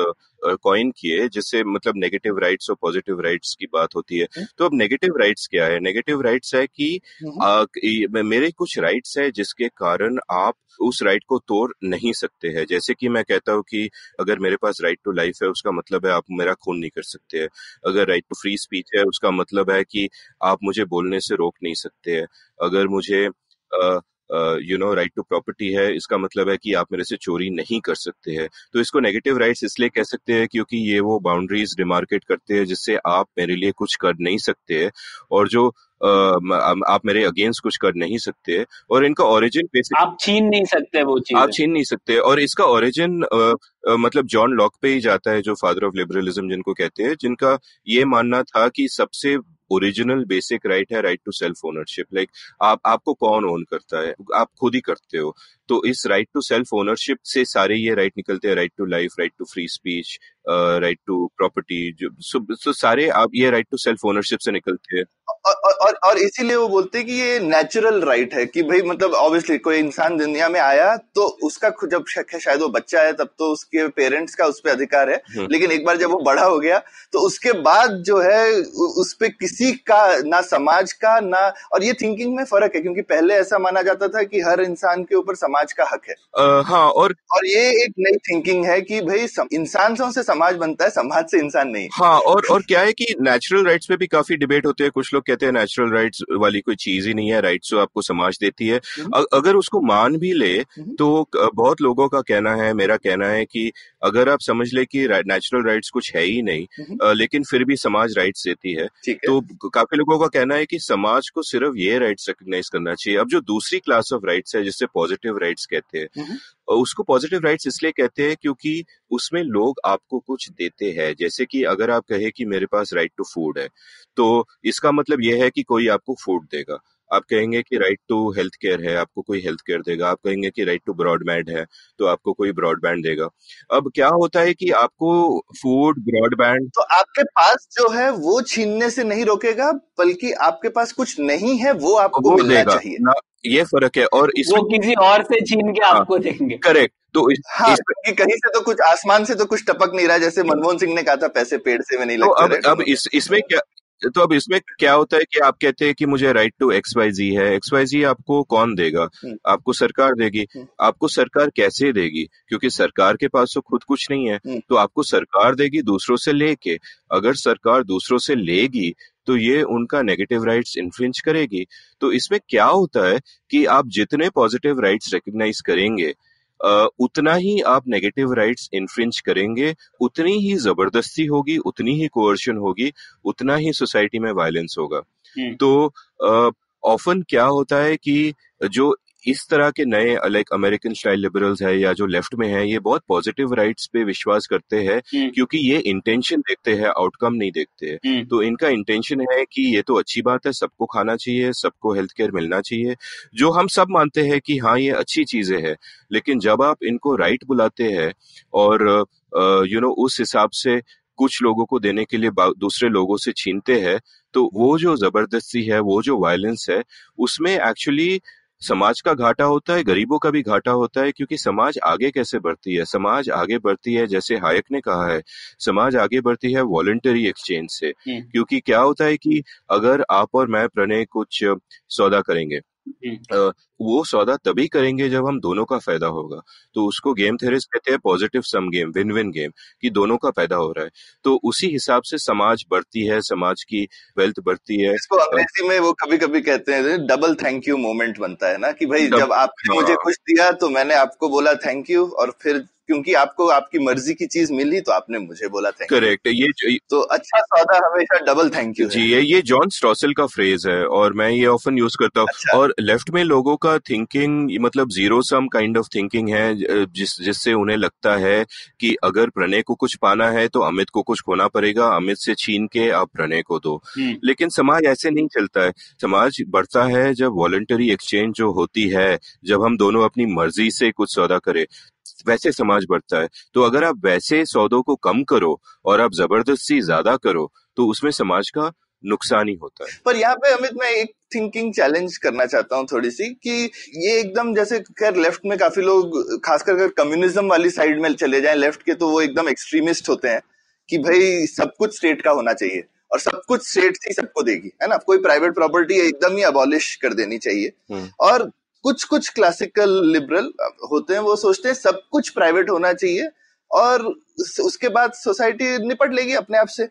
कॉइन किए जिससे मतलब नेगेटिव राइट्स और पॉजिटिव राइट्स की बात होती है हम्म। तो अब नेगेटिव राइट्स क्या है नेगेटिव राइट्स है कि हम्म। आ, मेरे कुछ राइट्स है जिसके कारण आप उस राइट को तोड़ नहीं सकते हैं जैसे कि मैं कहता हूँ कि अगर मेरे पास राइट टू लाइफ है उसका मतलब है आप मेरा खून नहीं कर सकते हैं अगर राइट टू फ्री स्पीच है उसका मतलब है कि आप मुझे बोलने से रोक नहीं सकते हैं अगर मुझे you know right to property है इसका मतलब है कि आप मेरे से चोरी नहीं कर सकते हैं। तो इसको नेगेटिव राइट्स इसलिए कह सकते हैं क्योंकि ये वो बाउंड्रीज डिमार्केट करते हैं जिससे आप मेरे लिए कुछ कर नहीं सकते हैं और जो म- आप मेरे अगेंस्ट कुछ कर नहीं सकते और इनका ओरिजिन बेसिक आप छीन नहीं सकते वो चीज़। आप छीन नहीं सकते और इसका ओरिजिन मतलब जॉन लॉक पे ही जाता है जो फादर ऑफ़ लिबरलिज्म जिनको कहते हैं जिनका ये मानना था कि सबसे ओरिजिनल बेसिक राइट है right to self ownership like आप, आपको कौन ओन करता है? आप खुद ही करते हो। तो इस राइट टू सेल्फ ओनरशिप से सारे ये राइट निकलते हैं right to life right to free speech right to property जो so, सारे आप ये राइट टू सेल्फ ओनरशिप से निकलते हैं। और और, और इसीलिए वो बोलते हैं कि ये नेचुरल राइट right है कि भाई मतलब ऑब्वियसली कोई इंसान दुनिया में आया तो उसका जब शायद वो बच्चा है तब तो उसके पेरेंट्स का उस पर अधिकार है। हम्म। लेकिन एक बार जब वो बड़ा हो गया तो उसके बाद जो है उस पर किसी का ना समाज का ना और ये थिंकिंग में फ़र्क है क्योंकि पहले ऐसा माना जाता था कि हर इंसान के ऊपर समाज का हक है। आ, हाँ और और ये एक नई थिंकिंग है कि भाई इंसान से समाज बनता है समाज से इंसान नहीं हाँ और और क्या है कि नेचुरल राइट्स पे भी काफ़ी डिबेट होते हैं कुछ लोग कहते हैं नेचुरल राइट्स वाली कोई चीज़ ही नहीं है राइट्स जो आपको समाज देती है हम्म। अगर उसको मान भी ले हम्म। तो बहुत लोगों का कहना है मेरा कहना है कि अगर आप समझ ले कि नेचुरल राइट्स कुछ है ही नहीं हम्म। लेकिन फिर भी समाज राइट्स देती है तो काफ़ी लोगों का कहना है कि समाज को सिर्फ़ ये राइट्स रिकग्नाइज करना चाहिए। अब जो दूसरी क्लास ऑफ़ राइट्स है जिससे पॉजिटिव राइट्स कहते हैं उसको पॉजिटिव राइट्स इसलिए कहते हैं क्योंकि उसमें लोग आपको कुछ देते हैं। जैसे कि अगर आप कहे कि मेरे पास राइट टू फ़ूड है तो इसका मतलब यह है कि कोई आपको फ़ूड देगा। आप कहेंगे कि राइट टू हेल्थ केयर है आपको कोई हेल्थ केयर देगा आप कहेंगे कि राइट टू ब्रॉडबैंड है तो आपको कोई ब्रॉडबैंड देगा। अब क्या होता है कि आपको फ़ूड ब्रॉडबैंड तो आपके पास जो है वो छीनने से नहीं रोकेगा बल्कि आपके पास कुछ नहीं है वो आपको वो मिलना देगा। चाहिए। ना ये फ़र्क है और इस वो किसी और से छीन के हाँ, आपको देंगे। करेक्ट तो इस, हाँ, इस, कहीं से तो कुछ आसमान से तो कुछ टपक नहीं रहा जैसे मनमोहन सिंह ने कहा था पैसे पेड़ से में नहीं लगते तो अब अब इस इसमें क्या तो अब इसमें क्या होता है कि आप कहते हैं कि मुझे right to X Y Z है। एक्स वाई जी आपको कौन देगा? हम्म। आपको सरकार देगी। हम्म। आपको सरकार कैसे देगी? क्योंकि सरकार के पास तो खुद कुछ नहीं है। हम्म। तो आपको सरकार देगी दूसरों से लेके। अगर सरकार दूसरों से लेगी तो ये उनका नेगेटिव राइट्स इन्फ्रिंज करेगी। तो इसमें क्या होता है कि आप जितने पॉजिटिव राइट्स रिकग्नाइज करेंगे उतना ही आप नेगेटिव राइट्स इन्फ्रिंज करेंगे उतनी ही ज़बरदस्ती होगी उतनी ही कोअर्शन होगी उतना ही सोसाइटी में वायलेंस होगा हम्म। तो ऑफन क्या होता है कि जो इस तरह के नए लाइक अमेरिकन स्टाइल लिबरल्स है या जो लेफ़्ट में है ये बहुत पॉजिटिव राइट्स पे विश्वास करते हैं हम्म। क्योंकि ये इंटेंशन देखते हैं आउटकम नहीं देखते हैं हम्म। तो इनका इंटेंशन है कि ये तो अच्छी बात है सबको खाना चाहिए सबको हेल्थ केयर मिलना चाहिए जो हम सब मानते हैं कि हाँ ये अच्छी चीज़ें हैं लेकिन जब आप इनको राइट बुलाते हैं और यू नो उस हिसाब से कुछ लोगों को देने के लिए दूसरे लोगों से छीनते हैं तो वो जो ज़बरदस्ती है वो जो वायलेंस है उसमें एक्चुअली समाज का घाटा होता है गरीबों का भी घाटा होता है क्योंकि समाज आगे कैसे बढ़ती है समाज आगे बढ़ती है जैसे हायक ने कहा है समाज आगे बढ़ती है वॉलेंटरी एक्सचेंज से हम्म। क्योंकि क्या होता है कि अगर आप और मैं प्रणय कुछ सौदा करेंगे हम्म। वो सौदा तभी करेंगे जब हम दोनों का फ़ायदा होगा। तो उसको गेम थेरिस्ट कहते हैं positive sum game win win game कि दोनों का फ़ायदा हो रहा है। तो उसी हिसाब से समाज बढ़ती है समाज की वेल्थ बढ़ती है। इसको अंग्रेज़ी में वो कभी कभी कहते हैं डबल थैंक यू मोमेंट बनता है ना कि भाई जब आपने मुझे हाँ। कुछ दिया तो मैंने आपको बोला थैंक यू और फिर क्योंकि आपको आपकी मर्ज़ी की चीज़ मिली तो आपने मुझे बोला थैंक करेक्ट ये तो अच्छा सौदा हमेशा डबल थैंक यू जी ये ये जॉन स्ट्रॉसल का फ्रेज है और मैं ये ऑफन यूज़ करता हूँ। अच्छा। और लेफ़्ट में लोगों का थिंकिंग मतलब zero sum kind of thinking है जिस जिससे उन्हें लगता है कि अगर प्रणय को कुछ पाना है तो अमित को कुछ खोना पड़ेगा अमित से छीन के आप प्रणय को दो। हम्म। लेकिन समाज ऐसे नहीं चलता है। समाज बढ़ता है जब वॉलेंटरी एक्सचेंज जो होती है जब हम दोनों अपनी मर्ज़ी से कुछ सौदा करें वैसे समाज बढ़ता है। तो अगर आप वैसे सौदों को कम करो और आप ज़बरदस्ती ज़्यादा करो तो उसमें समाज का नुकसान ही होता है। पर यहाँ पे अमित मैं एक थिंकिंग चैलेंज करना चाहता हूँ थोड़ी सी कि ये एकदम जैसे खैर लेफ़्ट में काफ़ी लोग खासकर अगर कम्युनिज्म वाली साइड में चले जाएँ लेफ़्ट के तो वो एकदम एक्सट्रीमिस्ट होते हैं कि भाई सब कुछ स्टेट का होना चाहिए और सब कुछ स्टेट ही सबको देगी है ना? कोई प्राइवेट प्रॉपर्टी एकदम ही अबॉलिश कर देनी चाहिए। हम्म। और कुछ कुछ क्लासिकल लिबरल होते हैं वो सोचते हैं सब कुछ प्राइवेट होना चाहिए और उसके बाद सोसाइटी निपट लेगी अपने आप से।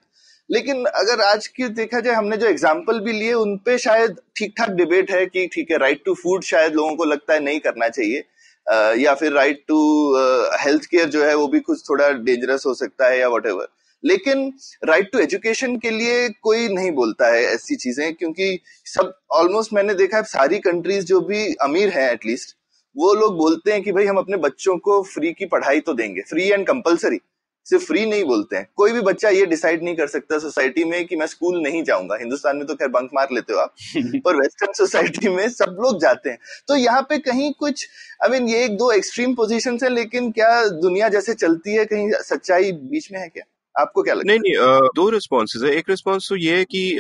लेकिन अगर आज की देखा जाए, हमने जो एग्ज़ाम्पल भी लिए उनपे शायद ठीक ठाक डिबेट है कि ठीक है राइट टू फ़ूड शायद लोगों को लगता है नहीं करना चाहिए। या फिर राइट टू हेल्थ केयर जो है वो भी कुछ थोड़ा डेंजरस हो सकता है या वट लेकिन राइट टू एजुकेशन के लिए कोई नहीं बोलता है ऐसी चीज़ें, क्योंकि सब ऑलमोस्ट मैंने देखा है, सारी कंट्रीज़ जो भी अमीर हैं एटलीस्ट वो लोग बोलते हैं कि भाई हम अपने बच्चों को फ्री की पढ़ाई तो देंगे फ्री एंड कंपलसरी सिर्फ़ फ्री नहीं बोलते हैं। कोई भी बच्चा ये डिसाइड नहीं कर सकता सोसाइटी में कि मैं स्कूल नहीं जाऊँगा। हिंदुस्तान में तो खैर बंक मार लेते हो आप। पर वेस्टर्न सोसाइटी में सब लोग जाते हैं। तो यहाँ पे कहीं कुछ आई I मीन mean, ये एक दो एक्सट्रीम पोजिशन है लेकिन क्या दुनिया जैसे चलती है? कहीं सच्चाई बीच में है क्या? आपको क्या लगता नहीं नहीं आ, दो रिस्पॉन्सेज है। एक रिस्पॉन्स तो ये है कि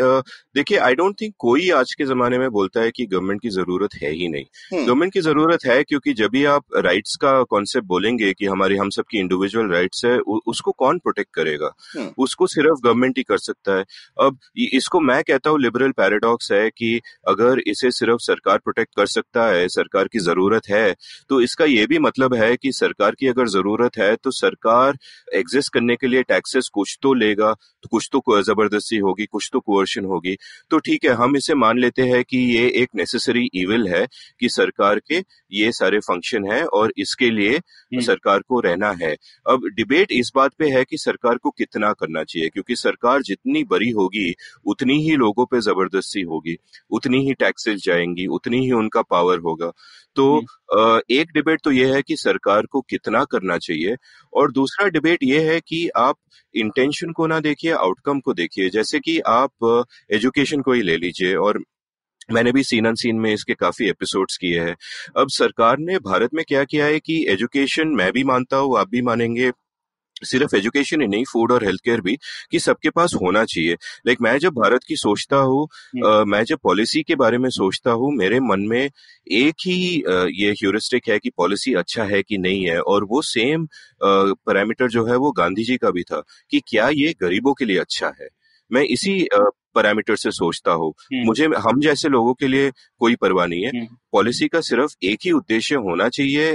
देखिए आई डोंट थिंक कोई आज के जमाने में बोलता है कि गवर्नमेंट की ज़रूरत है ही नहीं। गवर्नमेंट हम्म। की ज़रूरत है क्योंकि जब भी आप राइट्स का कॉन्सेप्ट बोलेंगे कि हमारी हम सबकी इंडिविजुअल राइट्स है उ, उसको कौन प्रोटेक्ट करेगा? हम्म। उसको सिर्फ़ गवर्नमेंट ही कर सकता है। अब इसको मैं कहता हूँ लिबरल पैराडॉक्स है कि अगर इसे सिर्फ़ सरकार प्रोटेक्ट कर सकता है सरकार की ज़रूरत है तो इसका ये भी मतलब है कि सरकार की अगर ज़रूरत है तो सरकार एग्जिस्ट करने के लिए टैक्सेस टैक्सेस कुछ तो लेगा तो कुछ तो ज़बरदस्ती होगी कुछ तो कोर्शन होगी तो ठीक है हम इसे मान लेते हैं कि ये एक नेसेसरी इविल है कि सरकार के ये सारे फ़ंक्शन है और इसके लिए हम्म। सरकार को रहना है अब डिबेट इस बात पे है कि सरकार को कितना करना चाहिए क्योंकि सरकार जितनी बड़ी होगी उतनी ही लोगों पे ज़बरदस्ती होगी उतनी ही टैक्सेस जाएँगी उतनी ही उनका पावर होगा तो हम्म। एक डिबेट तो यह है कि सरकार को कितना करना चाहिए और दूसरा डिबेट यह है कि आप इंटेंशन को ना देखिए आउटकम को देखिए। जैसे कि आप एजुकेशन को ही ले लीजिए और मैंने भी सीन अन सीन में इसके काफ़ी एपिसोड्स किए हैं। अब सरकार ने भारत में क्या किया है कि एजुकेशन मैं भी मानता हूँ, आप भी मानेंगे। सिर्फ़ एजुकेशन ही नहीं फ़ूड और हेल्थ केयर भी कि सबके पास होना चाहिए लाइक मैं जब भारत की सोचता हूँ हम्म। मैं जब पॉलिसी के बारे में सोचता हूँ मेरे मन में एक ही ये ह्यूरिस्टिक है कि पॉलिसी अच्छा है कि नहीं है और वो सेम पैरामीटर जो है वो गांधी जी का भी था कि क्या ये गरीबों के लिए अच्छा है मैं इसी पैरामीटर से सोचता हूँ हम्म। मुझे हम जैसे लोगों के लिए कोई परवाह नहीं है पॉलिसी हम्म। का सिर्फ़ एक ही उद्देश्य होना चाहिए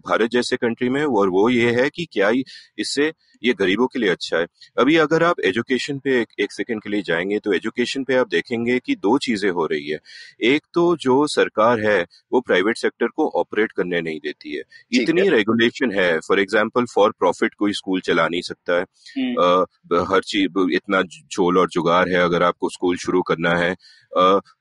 भारत जैसे कंट्री में और वो ये है कि क्या इससे ये गरीबों के लिए अच्छा है। अभी अगर आप एजुकेशन पे एक, एक सेकंड के लिए जाएँगे तो एजुकेशन पे आप देखेंगे कि दो चीज़ें हो रही है। एक तो जो सरकार है वो प्राइवेट सेक्टर को ऑपरेट करने नहीं देती है। इतनी रेगुलेशन है। फॉर एग्ज़ाम्पल फॉर प्रॉफिट कोई स्कूल चला नहीं सकता है। आ, हम्म। हर चीज़ इतना झोल और जुगाड़ है अगर आपको स्कूल शुरू करना है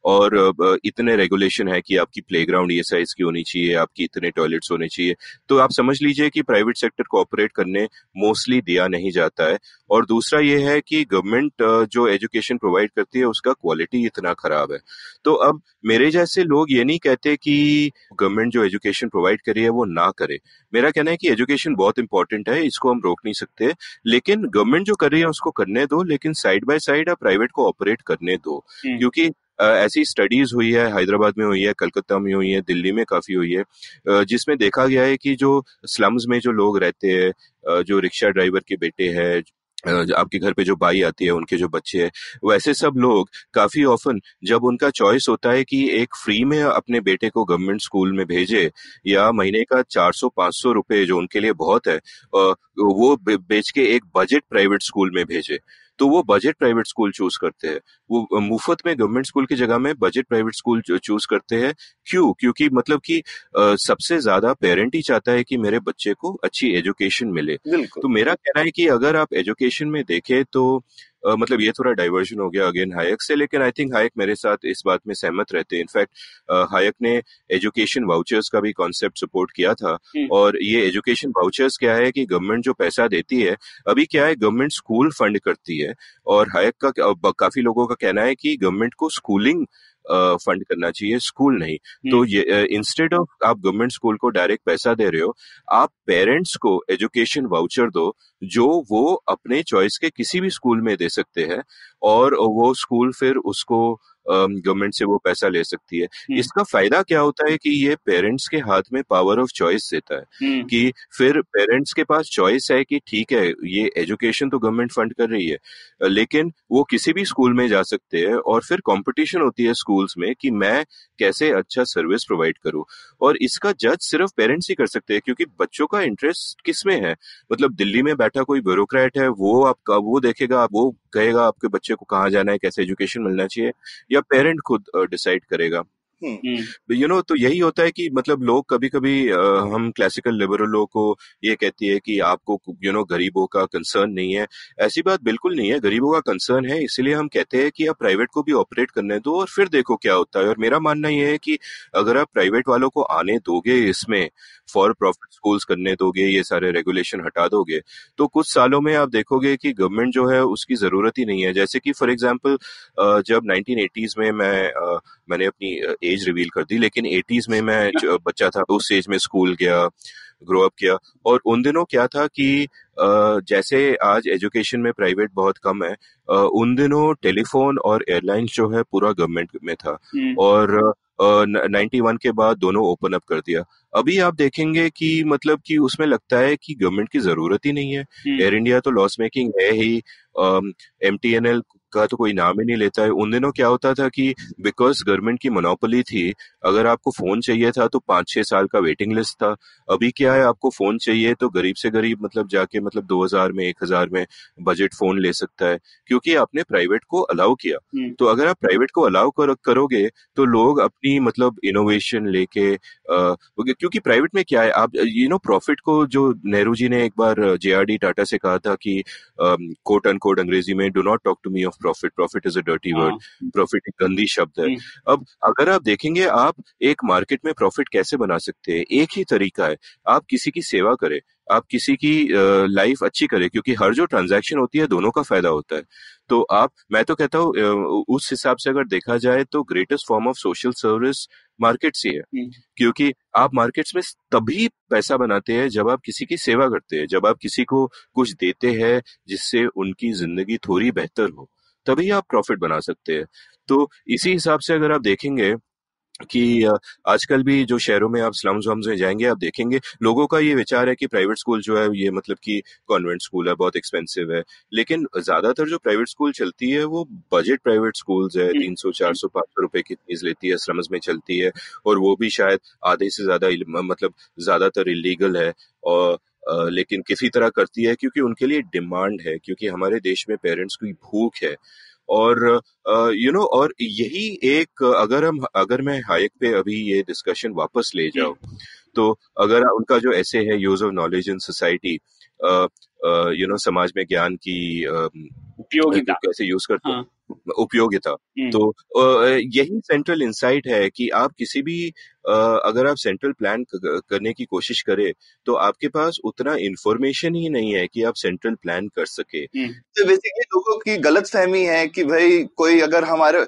और इतने रेगुलेशन है कि आपकी प्लेग्राउंड ये साइज़ की होनी चाहिए आपकी इतने टॉयलेट्स होने चाहिए। तो आप समझ लीजिए कि प्राइवेट सेक्टर को ऑपरेट करने मोस्टली दिया नहीं जाता है। और दूसरा ये है कि गवर्नमेंट जो एजुकेशन प्रोवाइड करती है उसका क्वालिटी इतना खराब है। तो अब मेरे जैसे लोग ये नहीं कहते कि गवर्नमेंट जो एजुकेशन प्रोवाइड करी है वो ना करे। मेरा कहना है कि एजुकेशन बहुत इंपॉर्टेंट है इसको हम रोक नहीं सकते। लेकिन गवर्नमेंट जो कर रही है उसको करने दो लेकिन साइड बाय साइड आप प्राइवेट को ऑपरेट करने दो। हम्म। क्योंकि ऐसी स्टडीज़ हुई है, हैदराबाद में हुई है, कलकत्ता में हुई है, दिल्ली में काफ़ी हुई है जिसमें देखा गया है कि जो स्लम्स में जो लोग रहते हैं जो रिक्शा ड्राइवर के बेटे हैं आपके घर पे जो बाई आती है, उनके जो बच्चे हैं, वैसे सब लोग काफ़ी ऑफन जब उनका चॉइस होता है कि एक फ्री में अपने बेटे को गवर्नमेंट स्कूल में भेजे या महीने का 400-500 रुपए जो उनके लिए बहुत है वो बेच के एक बजट प्राइवेट स्कूल में भेजे। तो वो बजट प्राइवेट स्कूल चूज़ करते हैं। वो मुफ़्त में गवर्नमेंट स्कूल की जगह में बजट प्राइवेट स्कूल चूज़ करते हैं। क्यों? क्योंकि मतलब कि सबसे ज़्यादा पेरेंट ही चाहता है कि मेरे बच्चे को अच्छी एजुकेशन मिले। तो मेरा कहना है कि अगर आप एजुकेशन में देखें तो Uh, मतलब ये थोड़ा डाइवर्जन हो गया अगेन हायक से लेकिन आई थिंक हायक मेरे साथ इस बात में सहमत रहते हैं। इनफैक्ट हायक ने एजुकेशन वाउचर्स का भी कॉन्सेप्ट सपोर्ट किया था। हम्म। और ये एजुकेशन वाउचर्स क्या है कि गवर्नमेंट जो पैसा देती है अभी क्या है गवर्नमेंट स्कूल फंड करती है। और हायक का काफ़ी लोगों का कहना है कि गवर्नमेंट को स्कूलिंग फंड करना चाहिए स्कूल नहीं तो हम्म। ये इंस्टेड ऑफ़ आप गवर्नमेंट स्कूल को डायरेक्ट पैसा दे रहे हो आप पेरेंट्स को एजुकेशन वाउचर दो जो वो अपने चॉइस के किसी भी स्कूल में दे सकते हैं और वो स्कूल फिर उसको गवर्नमेंट से वो पैसा ले सकती है हम्म। इसका फ़ायदा क्या होता है कि ये पेरेंट्स के हाथ में पावर ऑफ़ चॉइस देता है हम्म। कि फिर पेरेंट्स के पास चॉइस है कि ठीक है ये एजुकेशन तो गवर्नमेंट फंड कर रही है लेकिन वो किसी भी स्कूल में जा सकते हैं और फिर कंपटीशन होती है स्कूल्स में कि मैं कैसे अच्छा सर्विस प्रोवाइड करूँ और इसका जज सिर्फ़ पेरेंट्स ही कर सकते हैं क्योंकि बच्चों का इंटरेस्ट किसमें है मतलब दिल्ली में बैठा कोई ब्यूरोक्रेट है वो आपका वो देखेगा वो कहेगा आपके बच्चे को कहाँ जाना है, कैसे एजुकेशन मिलना चाहिए, या पेरेंट खुद डिसाइड करेगा। यू नो तो यही होता है कि मतलब लोग कभी कभी हम क्लासिकल लिबरलों को ये कहती है कि आपको यू नो गरीबों का कंसर्न नहीं है। ऐसी बात बिल्कुल नहीं है। गरीबों का कंसर्न है इसलिए हम कहते हैं कि आप प्राइवेट को भी ऑपरेट करने दो और फिर देखो क्या होता है। और मेरा मानना यह है कि अगर आप प्राइवेट वालों को आने दोगे इसमें फॉर प्रॉफिट स्कूल्स करने दोगे ये सारे रेगुलेशन हटा दोगे तो कुछ सालों में आप देखोगे कि गवर्नमेंट जो है उसकी ज़रूरत ही नहीं है। जैसे कि फॉर एग्ज़ाम्पल जब 1980s में मैं मैंने अपनी एज रिवील कर दी लेकिन एटीज में मैं बच्चा था उस एज में स्कूल गया ग्रो अप किया और उन दिनों क्या था कि जैसे आज एजुकेशन में प्राइवेट बहुत कम है उन दिनों टेलीफोन और एयरलाइंस जो है पूरा गवर्नमेंट में था हम्म। और नाइन्टी वन के बाद दोनों ओपन अप कर दिया अभी आप देखेंगे कि मतलब कि उसमें लगता है कि गवर्नमेंट की ज़रूरत ही नहीं है हम्म। एयर इंडिया तो लॉस मेकिंग है ही एम टी एन एल का तो कोई नाम ही नहीं लेता है। उन दिनों क्या होता था कि बिकॉज़ गवर्नमेंट की मोनोपोली थी अगर आपको फ़ोन चाहिए था तो पाँच छह साल का वेटिंग लिस्ट था। अभी क्या है आपको फ़ोन चाहिए तो गरीब से गरीब मतलब जाके मतलब दो हज़ार में एक हज़ार में बजट फ़ोन ले सकता है क्योंकि आपने प्राइवेट को अलाउ किया। हम्म। तो अगर आप प्राइवेट को अलाउ कर, करोगे तो लोग अपनी मतलब इनोवेशन लेके क्योंकि प्राइवेट में क्या है आप यू नो प्रॉफिट को जो नेहरू जी ने एक बार जेआरडी टाटा से कहा था कि कोट अन कोट अंग्रेज़ी में do not talk to me of profit profit is a dirty word profit एक गंदी शब्द है। हम्म। अब अगर आप देखेंगे आप एक मार्केट में प्रॉफिट कैसे बना सकते हैं? एक ही तरीका है। आप किसी की सेवा करें आप किसी की लाइफ अच्छी करें क्योंकि हर जो ट्रांजैक्शन होती है दोनों का फ़ायदा होता है। तो आप मैं तो कहता हूँ उस हिसाब से अगर देखा जाए तो greatest form of social service market ही है। हम्म। क्योंकि आप मार्केट्स में तभी पैसा बनाते हैं जब आप किसी की सेवा करते हैं जब आप किसी को कुछ देते हैं जिससे उनकी ज़िंदगी थोड़ी बेहतर हो। तभी आप प्रॉफिट बना सकते हैं। तो इसी हिसाब से अगर आप देखेंगे कि आजकल भी जो शहरों में आप स्लम्स वम्स में जाएँगे आप देखेंगे लोगों का ये विचार है कि प्राइवेट स्कूल जो है ये मतलब कि कॉन्वेंट स्कूल है बहुत एक्सपेंसिव है। लेकिन ज़्यादातर जो प्राइवेट स्कूल चलती है वो बजट प्राइवेट स्कूल्स है तीन सौ चार सौ पाँच सौ रुपए की फ़ीस लेती है स्लम्स में चलती है। और वो भी शायद आधे से ज़्यादा मतलब ज़्यादातर इलीगल है। और लेकिन किसी तरह करती है क्योंकि उनके लिए डिमांड है क्योंकि हमारे देश में पेरेंट्स की भूख है। और यू नो और यही एक अगर हम अगर मैं हाइक पे अभी ये डिस्कशन वापस ले जाऊँ तो अगर उनका जो ऐसे है use of knowledge in society you know समाज में ज्ञान की उपयोगिता। कैसे यूज़ करते हाँ. उपयोगिता। तो यही सेंट्रल इंसाइट है कि आप किसी भी अगर आप सेंट्रल प्लान करने की कोशिश करें तो आपके पास उतना इंफॉर्मेशन ही नहीं है कि आप सेंट्रल प्लान कर सके। तो बेसिकली लोगों की गलत फहमी है कि भाई कोई अगर हमारे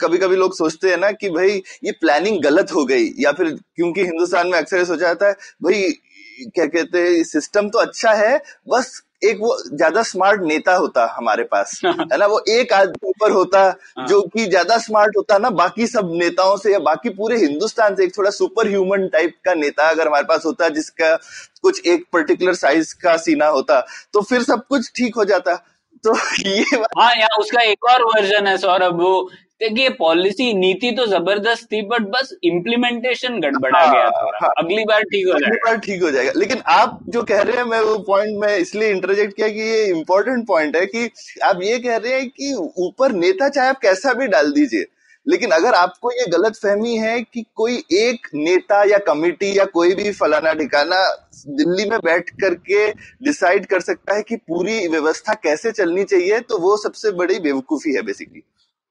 कभी कभी लोग सोचते हैं ना कि भाई ये प्लानिंग गलत हो गई या फिर क्योंकि हिंदुस्तान में अक्सर सोचा जाता है भाई क्या कहते हैं सिस्टम तो अच्छा है बस एक वो ज़्यादा स्मार्ट नेता होता हमारे पास है। ना? वो एक आदमी ऊपर होता हाँ। जो कि ज़्यादा स्मार्ट होता ना बाकी सब नेताओं से या बाकी पूरे हिंदुस्तान से एक थोड़ा सुपर ह्यूमन टाइप का नेता अगर हमारे पास होता जिसका कुछ एक पर्टिकुलर साइज़ का सीना होता तो फिर सब कुछ ठीक हो जाता। तो ये हाँ यहाँ उसका एक और वर्जन है सौरभ वो देखिए पॉलिसी नीति तो ज़बरदस्त थी बट बस इम्प्लीमेंटेशन गड़बड़ा हाँ, गया थोड़ा हाँ, अगली बार ठीक हो जाएगा। अगली बार ठीक हो जाएगा। लेकिन आप जो कह रहे हैं मैं वो पॉइंट में इसलिए इंटरजेक्ट किया कि ये इम्पोर्टेंट पॉइंट है कि आप ये कह रहे हैं कि ऊपर नेता चाहे आप कैसा भी डाल दीजिए लेकिन अगर आपको ये गलत फहमी है कि कोई एक नेता या कमिटी या कोई भी फलाना ठिकाना दिल्ली में बैठ करके डिसाइड कर सकता है कि पूरी व्यवस्था कैसे चलनी चाहिए तो वो सबसे बड़ी बेवकूफ़ी है बेसिकली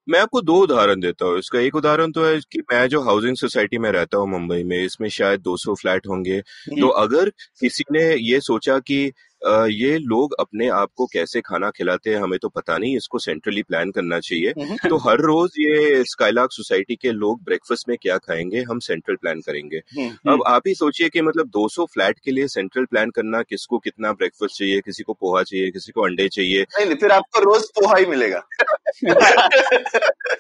मैं आपको दो उदाहरण देता हूँ इसका एक उदाहरण तो है कि मैं जो हाउसिंग सोसाइटी में रहता हूँ मुंबई में इसमें शायद 200 फ्लैट होंगे हम्म। तो अगर किसी ने ये सोचा कि ये लोग अपने आप को कैसे खाना खिलाते हैं हमें तो पता नहीं इसको सेंट्रली प्लान करना चाहिए। हम्म। तो हर रोज ये स्काईलार्क सोसाइटी के लोग ब्रेकफास्ट में क्या खाएँगे हम सेंट्रल प्लान करेंगे। हम्म। अब आप ही सोचिए कि मतलब 200 फ्लैट के लिए सेंट्रल प्लान करना किसको कितना ब्रेकफास्ट चाहिए किसी को पोहा चाहिए किसी को अंडे चाहिए। नहीं फिर आपको रोज पोहा ही मिलेगा।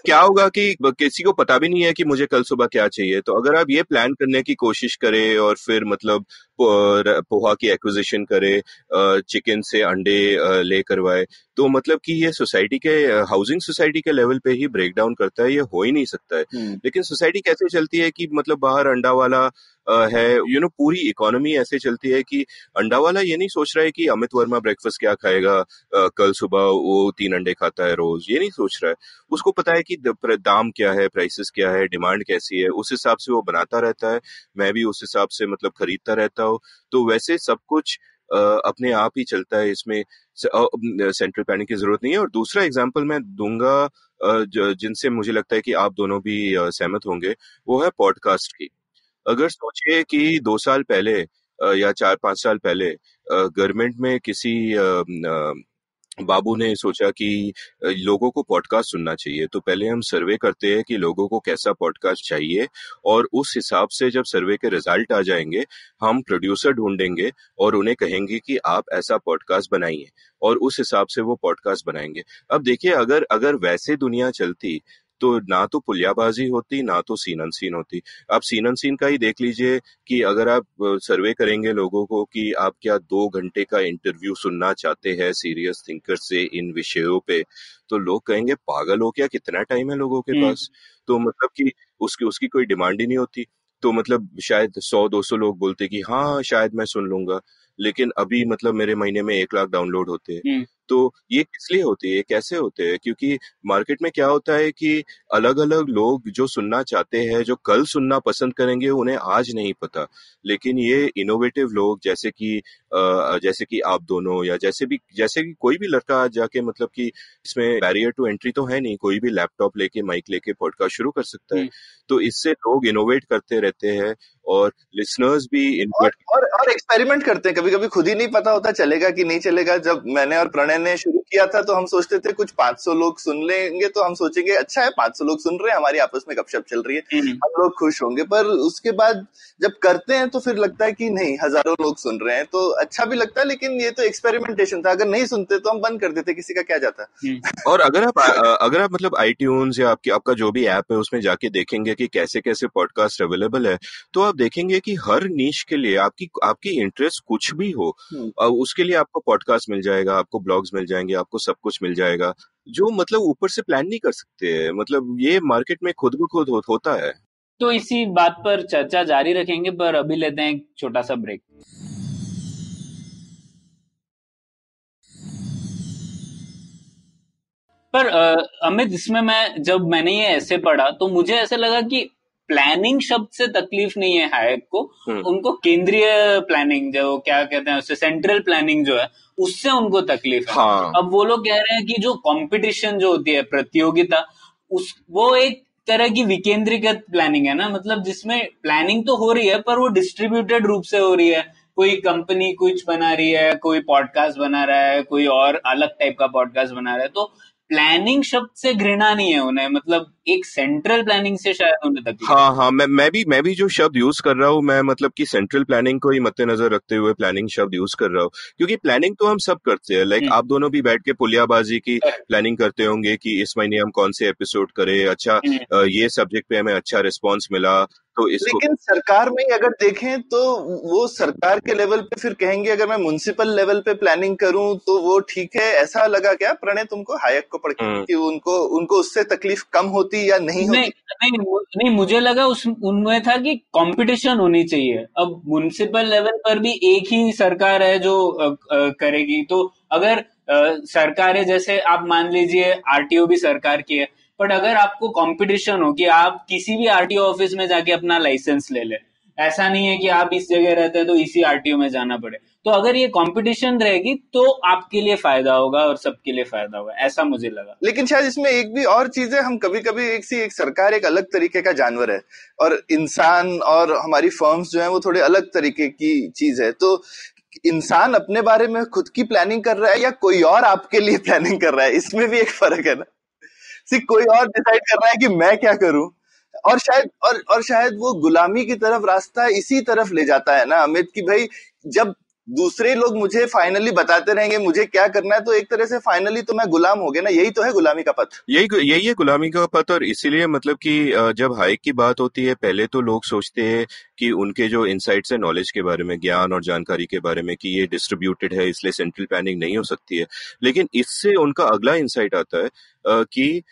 क्या होगा कि किसी को पता भी नहीं है कि मुझे कल सुबह क्या चाहिए। तो अगर आप ये प्लान करने की कोशिश करें और फिर मतलब पोहा की एक्विजिशन करे चिकन से अंडे ले करवाए तो मतलब कि ये सोसाइटी के हाउसिंग सोसाइटी के लेवल पे ही ब्रेक डाउन करता है ये हो ही नहीं सकता है हम्म। लेकिन सोसाइटी कैसे चलती है कि मतलब बाहर अंडा वाला है। यू नो पूरी इकोनॉमी ऐसे चलती है कि अंडा वाला ये नहीं सोच रहा है कि अमित वर्मा ब्रेकफास्ट क्या खाएगा कल सुबह वो तीन अंडे खाता है रोज, ये नहीं सोच रहा है। उसको पता है कि दाम क्या है प्राइसेस क्या है डिमांड कैसी है, उस हिसाब से वो बनाता रहता है। मैं भी उस हिसाब से मतलब खरीदता रहता हूँ। तो वैसे सब कुछ अपने आप ही चलता है इसमें। सेंट्रल प्लानिंग की ज़रूरत नहीं है। और दूसरा एग्ज़ाम्पल मैं दूँगा जिनसे मुझे लगता है कि आप दोनों भी सहमत होंगे, वो है पॉडकास्ट की। अगर सोचिए कि दो साल पहले या चार पाँच साल पहले गवर्नमेंट में किसी बाबू ने सोचा कि लोगों को पॉडकास्ट सुनना चाहिए तो पहले हम सर्वे करते हैं कि लोगों को कैसा पॉडकास्ट चाहिए और उस हिसाब से जब सर्वे के रिज़ल्ट आ जाएँगे, हम प्रोड्यूसर ढूंढेंगे और उन्हें कहेंगे कि आप ऐसा पॉडकास्ट बनाइए और उस हिसाब से वो पॉडकास्ट बनाएँगे। अब देखिए, अगर अगर वैसे दुनिया चलती तो ना तो पुलियाबाजी होती ना तो सीन अनसीन होती। आप सीन अनसीन का ही देख लीजिए कि अगर आप सर्वे करेंगे लोगों को कि आप क्या दो घंटे का इंटरव्यू सुनना चाहते हैं सीरियस थिंकर से इन विषयों पे तो लोग कहेंगे पागल हो क्या? कितना टाइम है लोगों के पास? तो मतलब कि उसकी उसकी कोई डिमांड ही नहीं होती। तो मतलब शायद सौ दो सौ लोग बोलते कि हाँ शायद मैं सुन लूँगा। लेकिन अभी मतलब मेरे महीने में एक लाख डाउनलोड होते हैं। तो ये किस लिए होते हैं? कैसे होते हैं? क्योंकि मार्केट में क्या होता है कि अलग अलग लोग जो सुनना चाहते हैं जो कल सुनना पसंद करेंगे उन्हें आज नहीं पता। लेकिन ये इनोवेटिव लोग जैसे कि जैसे कि आप दोनों या जैसे भी जैसे कि कोई भी लड़का आज जाके मतलब कि इसमें बैरियर टू एंट्री तो है नहीं कोई भी लैपटॉप लेके माइक लेके पॉडकास्ट शुरू कर सकता है। तो इससे लोग इनोवेट करते रहते हैं। और लिसनर्स भी और, और और एक्सपेरिमेंट करते हैं। कभी कभी खुद ही नहीं पता होता चलेगा कि नहीं चलेगा। जब मैंने और प्रणय ने शुरू किया था तो हम सोचते थे कुछ 500 लोग सुन लेंगे तो हम सोचेंगे अच्छा है 500 लोग सुन रहे हैं हमारी आपस में गपशप चल रही है। हम्म। हम लोग खुश होंगे। पर उसके बाद जब करते हैं तो फिर लगता है कि नहीं हज़ारों लोग सुन रहे हैं। तो अच्छा भी लगता है लेकिन ये तो एक्सपेरिमेंटेशन था। अगर नहीं सुनते तो हम बंद कर देते किसी का क्या जाता? हम्म। और अगर आप अगर आप मतलब आई या आपकी आपका जो भी ऐप है उसमें जाके देखेंगे कि कैसे कैसे पॉडकास्ट अवेलेबल है तो आप देखेंगे कि हर नीच के लिए आपकी आपकी इंटरेस्ट कुछ भी हो हम्म। उसके लिए आपको पॉडकास्ट मिल जाएगा आपको ब्लॉग्स मिल जाएँगे आपको सब कुछ मिल जाएगा जो मतलब ऊपर से प्लान नहीं कर सकते हैं। मतलब ये मार्केट में खुद ब खुद हो, होता है। तो इसी बात पर चर्चा जारी रखेंगे पर अभी लेते हैं एक छोटा सा ब्रेक पर अमित इसमें मैं जब मैंने ये ऐसे पढ़ा तो मुझे ऐसे लगा कि प्लानिंग शब्द से तकलीफ़ नहीं है हायक को। हम्म। उनको केंद्रीय प्लानिंग जो क्या कहते हैं उससे सेंट्रल प्लानिंग जो है उससे उनको तकलीफ़ है। हाँ। अब वो लोग कह रहे हैं कि जो कंपटीशन जो होती है प्रतियोगिता उस वो एक तरह की विकेंद्रीकृत प्लानिंग है ना। मतलब जिसमें प्लानिंग तो हो रही है पर वो डिस्ट्रीब्यूटेड रूप से हो रही है। कोई कंपनी कुछ बना रही है कोई पॉडकास्ट बना रहा है कोई और अलग टाइप का पॉडकास्ट बना रहा है। तो प्लानिंग शब्द से घृणा नहीं है उन्हें मतलब एक सेंट्रल प्लानिंग से शायद उन्हें तकलीफ़ हाँ हाँ मैं मैं भी मैं भी जो शब्द यूज़ कर रहा हूँ मैं मतलब कि सेंट्रल प्लानिंग को ही मद्देनजर रखते हुए प्लानिंग शब्द यूज़ कर रहा हूँ क्योंकि प्लानिंग तो हम सब करते हैं लाइक हम्म। आप दोनों भी बैठ के पुलियाबाजी की प्लानिंग करते होंगे कि इस महीने हम कौन से एपिसोड करें अच्छा हम्म। ये सब्जेक्ट पे हमें अच्छा रिस्पॉन्स मिला तो इसको लेकिन सरकार में अगर देखें तो वो सरकार के लेवल पे फिर कहेंगे अगर मैं म्यूनसिपल लेवल पे प्लानिंग करूँ तो वो ठीक है। ऐसा लगा क्या? प्रणय तुमको हायक को पढ़ हम्म। कि उनको उनको उससे तकलीफ़ कम होती या नहीं होती? नहीं नहीं, नहीं मुझे लगा उस उनमें था कि कंपटीशन होनी चाहिए। अब म्यूनसिपल लेवल पर भी एक ही सरकार है जो आ, आ, करेगी। तो अगर सरकार है जैसे आप मान लीजिए आरटीओ भी सरकार की है बट अगर आपको कंपटीशन हो कि आप किसी भी आरटीओ ऑफ़िस में जाके अपना लाइसेंस ले ले, ऐसा नहीं है कि आप इस जगह रहते हैं तो इसी आरटीओ में जाना पड़े। तो अगर ये कंपटीशन रहेगी तो आपके लिए फ़ायदा होगा और सबके लिए फ़ायदा होगा, ऐसा मुझे लगा। लेकिन शायद इसमें एक भी और चीज़ है, हम कभी कभी एक सी, एक सरकार एक अलग तरीके का जानवर है और इंसान और हमारी फर्म्स जो है वो थोड़े अलग तरीके की चीज़ है। तो इंसान अपने बारे में खुद की प्लानिंग कर रहा है या कोई और आपके लिए प्लानिंग कर रहा है? इसमें भी एक फ़र्क है ना। सिर्फ़ कोई और डिसाइड कर रहा है कि मैं क्या करूँ? और शायद, और और शायद वो गुलामी की तरफ़ रास्ता इसी तरफ़ ले जाता है ना, अमित, की भाई जब दूसरे लोग मुझे फाइनली बताते रहेंगे, मुझे क्या करना है तो एक तरह से फाइनली तो मैं गुलाम हो गया ना, यही तो है गुलामी का पथ। यही यही है गुलामी का पथ, और इसीलिए मतलब कि जब हाइक की बात होती है, पहले तो लोग सोचते हैं कि उनके जो इंसाइट्स है नॉलेज के बारे में, ज्ञान और जानकारी के बारे में, कि ये डिस्ट्रीब्यूटेड है, इसलिए सेंट्रल प्लानिंग नहीं हो सकती है। लेकिन इससे उनका अगला इंसाइट आता है कि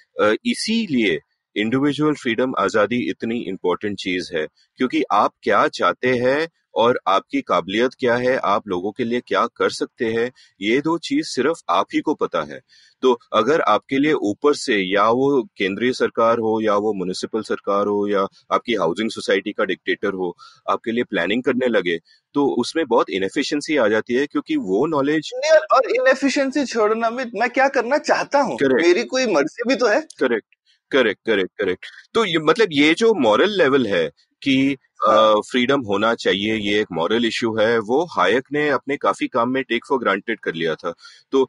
इसीलिए इंडिविजुअल फ्रीडम आज़ादी इतनी इंपॉर्टेंट चीज़ है क्योंकि आप क्या चाहते हैं और आपकी काबिलियत क्या है आप लोगों के लिए क्या कर सकते हैं ये दो चीज़ सिर्फ़ आप ही को पता है तो अगर आपके लिए ऊपर से या वो केंद्रीय सरकार हो या वो म्यूनिसिपल सरकार हो या आपकी हाउसिंग सोसाइटी का डिक्टेटर हो आपके लिए प्लानिंग करने लगे तो उसमें बहुत इनएफिशिएंसी आ जाती है क्योंकि वो नॉलेज और इनएफिशिएंसी छोड़ना मैं क्या करना चाहता हूँ? मेरी कोई मर्ज़ी भी तो है। करेक्ट करेक्ट करेक्ट करेक्ट तो ये मतलब ये जो मॉरल लेवल है कि फ्रीडम हाँ। होना चाहिए ये एक मॉरल इशू है वो हायक ने अपने काफ़ी काम में टेक फॉर ग्रांटेड कर लिया था। तो